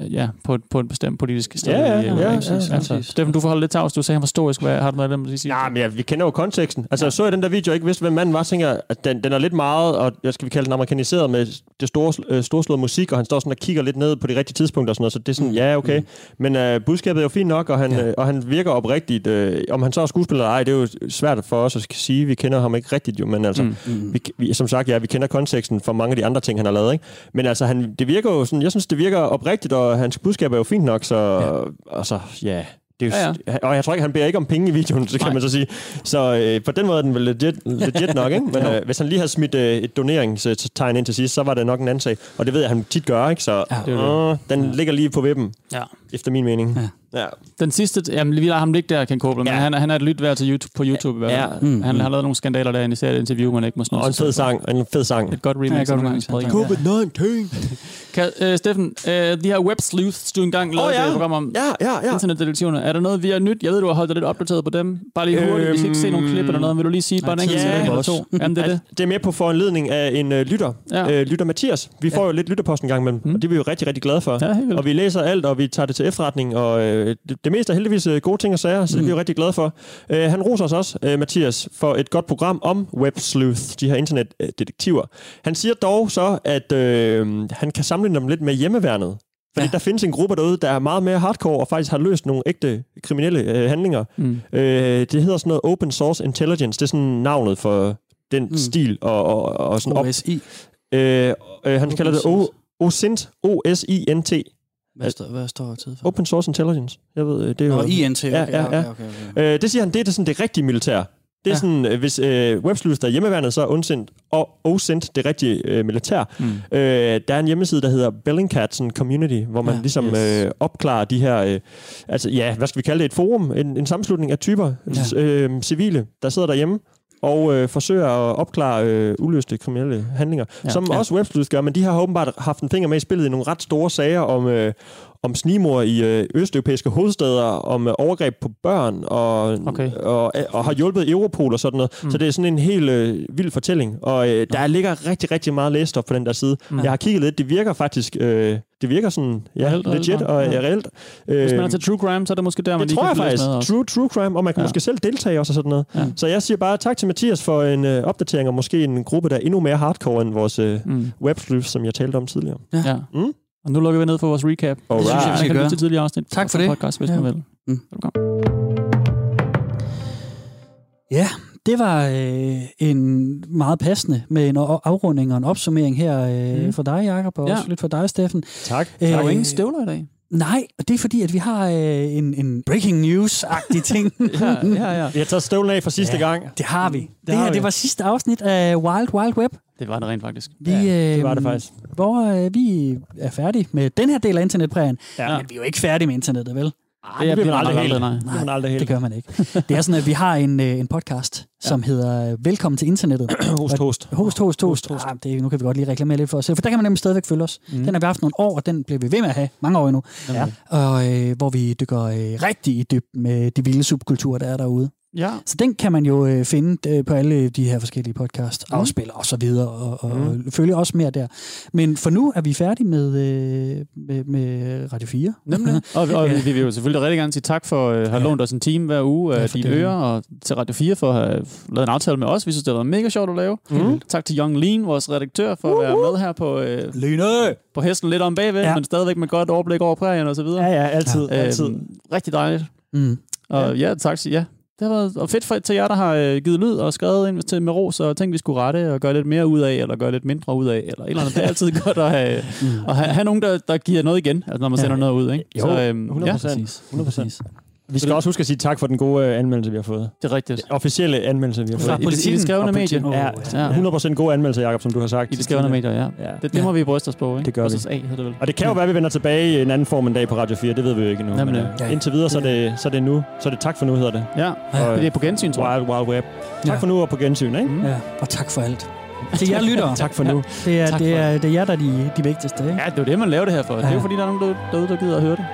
ja, på, et- på et bestemt politisk sted. Ja, ja, øh, ja, altså, ja, ja. altså, Steffen, du får holde lidt tavs, du sagde, han var historisk. Hvad har du noget af dem at sige? Ja, men ja, vi kender jo konteksten. Altså, ja. så jeg den der video, ikke vidste, hvem manden var, tænker jeg, at den, den er lidt meget, og jeg skal vi kalde den amerikaniseret med det store, øh, storslåede musik, og han står sådan og kigger lidt ned på de rigtige tidspunkter og sådan noget, så det er sådan, ja, okay. Men øh, budskabet er jo fint nok, og han, ja. øh, og han virker oprigtigt. Øh, om han så er skuespiller eller ej, det er jo svært for os at sige. Vi kender ham ikke rigtigt jo, men altså, mm. vi, vi, som sagt, ja, vi kender konteksten for mange af de andre ting, han har lavet, ikke? Men altså, han, det virker jo sådan, jeg synes, det virker oprigtigt, og hans budskab er jo fint nok, så, ja. altså, ja, det er jo, Ja, ja, Og jeg tror ikke, han beder ikke om penge i videoen, så kan Nej. man så sige. Så øh, på den måde er den vel legit, legit nok, ikke? Men øh, hvis han lige havde smidt øh, et doneringstegn ind til sidst, så var det nok en anden sag. Og det ved jeg, han tit gør, ikke? Så Ja. ja. øh, den ligger lige på vippen, Ja. Efter min mening. Ja. Ja. Den sidste, jamen vi lader ham ligge der, Ken Kobler, men Ja. han, er- han er et lyt værd til YouTube, på YouTube i hvert fald. Ja. Mm, han har lavet nogle skandaler der, især et interview, man ikke må sådan Og en fed sang. En fed sang. Et godt remix. Ja, godt remix, gange. ja. COVID-19. Kan, øh, Steffen, øh, de her web sleuths, du engang lavede Åh, ja. et program om Ja, ja, ja. internetdetektioner. Er der noget, vi har nyt? Jeg ved, du har holdt dig lidt opdateret på dem. Bare lige hurtigt, vi skal ikke se nogle klip eller noget. Vil du lige sige bare en enkelt løber eller to? Jamen, det er det. Det er mere på foranledning af en øh, lytter. Ja. Ja. Øh, lytter Mathias. Vi får jo lidt lytterpost en gang imellem, mm. og det er vi jo rigtig, rigtig glade for. Ja, og vi læser alt, og vi tager det til efterretning, og øh, det, det meste er heldigvis øh, gode ting og sager, så mm. det er vi jo rigtig glade for. Øh, han roser os også, øh, Mathias, for et godt program om web sleuth, de her internetdetektiver. Han siger dog så, at øh, han kan sammenligne dem lidt med hjemmeværnet. Fordi ja. der findes en gruppe derude, der er meget mere hardcore og faktisk har løst nogle ægte kriminelle øh, handlinger. Mm. Øh, det hedder sådan noget Open Source Intelligence. Det er sådan navnet for den mm. stil og, og, og sådan op. OSI. Øh, øh, han kalder det O-. OSINT, O-S-I-N-T. Hvad står, hvad står tid for? Open Source Intelligence. Jeg ved, øh, det er Nå, jo... INT. Okay, Ja, ja, ja. Okay, okay, okay. Øh, det siger han, det er det, sådan det rigtige militær. Det er Ja. sådan, øh, hvis øh, websleuth er hjemmeværnet, så er ondsendt og OSINT det rigtige øh, militær. Mm. Øh, der er en hjemmeside, der hedder Bellingcat sådan community, hvor man Ja, ligesom yes. øh, opklarer de her, øh, altså ja, hvad skal vi kalde det, et forum, en, en sammenslutning af typer, ja. øh, civile, der sidder derhjemme og øh, forsøger at opklare øh, uløste kriminelle handlinger, Ja. som ja. også websleuth gør, men de har åbenbart haft en finger med i spillet i nogle ret store sager om, øh, om snimor i øh, østeuropæiske hovedsteder, om øh, overgreb på børn, og, Okay. og, og har hjulpet Europol og sådan noget. Mm. Så det er sådan en helt øh, vild fortælling, og øh, der ligger rigtig, rigtig meget læsestof på den der side. Mm. Jeg har kigget lidt, det virker faktisk, øh, det virker sådan, ja, Reelt, legit reelt, og ja. ja. reelt. Øh, Hvis man er til true crime, så er det måske der, man det lige tror jeg faktisk. True, true crime, og man kan Ja. ja. måske selv deltage også og sådan noget. Ja. Ja. Så jeg siger bare tak til Mathias for en øh, opdatering, og måske en gruppe, der er endnu mere hardcore end vores øh, mm. websleuth, som jeg talte om tidligere. Ja. Mm. Og nu lukker vi ned for vores recap. Alright. synes jeg, vi Man kan lytte til tidligere afsnit. Tak for det. Podcast, hvis Ja. man vil. Mm. Velkommen. Ja, det var øh, en meget passende med en afrunding og en opsummering her øh, Mm. for dig, Jacob, og Ja. også lidt for dig, Steffen. Tak. Øh, Der er jo ingen støvler i dag. Nej, og det er fordi, at vi har øh, en, en breaking news-agtig ting. Ja, ja, ja. Vi har taget støvlen af for sidste Ja. gang. Det har vi. Det, det har her, vi. det var sidste afsnit af Wild Wild Web. Det var det rent faktisk. Vi, ja, Det var det faktisk. Hvor øh, vi er færdige med den her del af internetprægen. Ja. Ja. Men vi er jo ikke færdige med internettet, vel? Det bliver man aldrig helt. nej. Det man aldrig helt. Det gør man ikke. Det er sådan, at vi har en, øh, en podcast, som hedder øh, Velkommen til internettet. Host, host. Host, host, host. Ah, det, nu kan vi godt lige reklamere lidt for os selv, for der kan man nemlig stadigvæk følge os. Mm. Den har vi haft nogle år, og den bliver vi ved med at have mange år endnu. Ja. Og øh, hvor vi dykker øh, rigtig i dybden med de vilde subkulturer, der er derude. Ja. Så den kan man jo øh, finde øh, på alle de her forskellige podcast, mm. afspil og så videre, og, og mm. følge også mere der. Men for nu er vi færdige med, øh, med, med Radio 4. Nemlig. og, og Ja. vi, vi vil jo selvfølgelig rigtig gerne sige tak for at have Ja. lånt os en time hver uge Ja, af for dine ører, og til Radio 4 for at have lavet en aftale med os. Vi synes, det har været mega sjovt at lave. Mm. Tak til Young Lean, vores redaktør, for at være med her på, øh, Lyne! på hesten lidt om bagved, ja. Ja. men stadigvæk med godt overblik over prærien og så videre. Ja, ja, altid. Ja. altid. Øhm, rigtig dejligt. Mm. Og ja, tak. Ja, det har været og fedt for, til jer, der har øh, givet lyd og skrevet ind til med ros og tænkt, vi skulle rette og gøre lidt mere ud af, eller gøre lidt mindre ud af, eller et eller andet. Det er altid godt at have, at have, have nogen, der, der giver noget igen, altså når man Ja. sender noget ud. Ikke? Jo, så, øhm, 100%. ja. Præcis. 100%. Vi skal også huske at sige tak for den gode øh, anmeldelse, vi har fået. Det er rigtigt. Officielle anmeldelse, vi har Fra fået. I det, i det politikken skrevne og medie. politikken. Ja, Ja. 100% gode anmeldelser, Jacob, som du har sagt. I det skrevne medier, ja. Ja. Det, det må vi bryste os på, ikke? Det gør vi. A det vel. Og det kan jo være, at vi vender tilbage i en anden form en dag på Radio 4. Det ved vi jo ikke endnu. Jamen, men, ja. øh, Ja, ja. indtil videre, så er, det, så er det nu. Så er det tak for nu, hedder det. Ja, Og, det er på gensyn, tror jeg. Wild Wild Web. Tak Ja. for nu og på gensyn, ikke? Mm. Ja, og tak for alt. Til jer lyttere. Tak for nu. Det er, Tak det er, det er jer, der er de, de vigtigste. Ikke? Ja, det er jo det, man laver det her for. Det er jo Ja. fordi, der er nogen der- derude, der gider at høre det.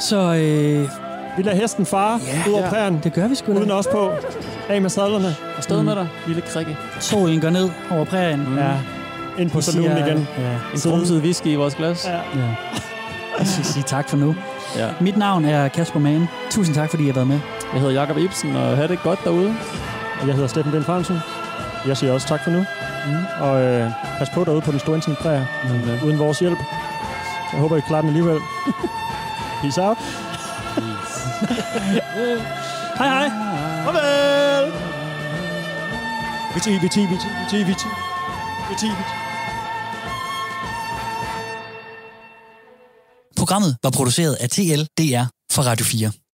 Så øh, Vi lader hesten fare Ja. ud over Ja. prærien. det gør vi sgu Uden da. os på. Af med sadlerne. Afsted Mm. med dig, lille krikke. Solen går ned over prærien. Mm. Ja. Ind på siger- igen. Ja. En krumset whisky i vores glas. Ja. ja. Jeg skal sige tak for nu. Ja. Mit navn er Kasper Mann. Tusind tak, fordi I har været med. Jeg hedder Jakob Ibsen, og have det godt derude. Og jeg hedder Steffen Den Fransen. Jeg siger også tak for nu. Mm. Og øh, pas på derude på den store internetpræger. Mm. Uden vores hjælp. Jeg håber, I klarer den alligevel. Peace out. hej hej. Farvel. VT, VT, VT, VT, VT. VT, VT. Programmet var produceret af TLDR for Radio 4.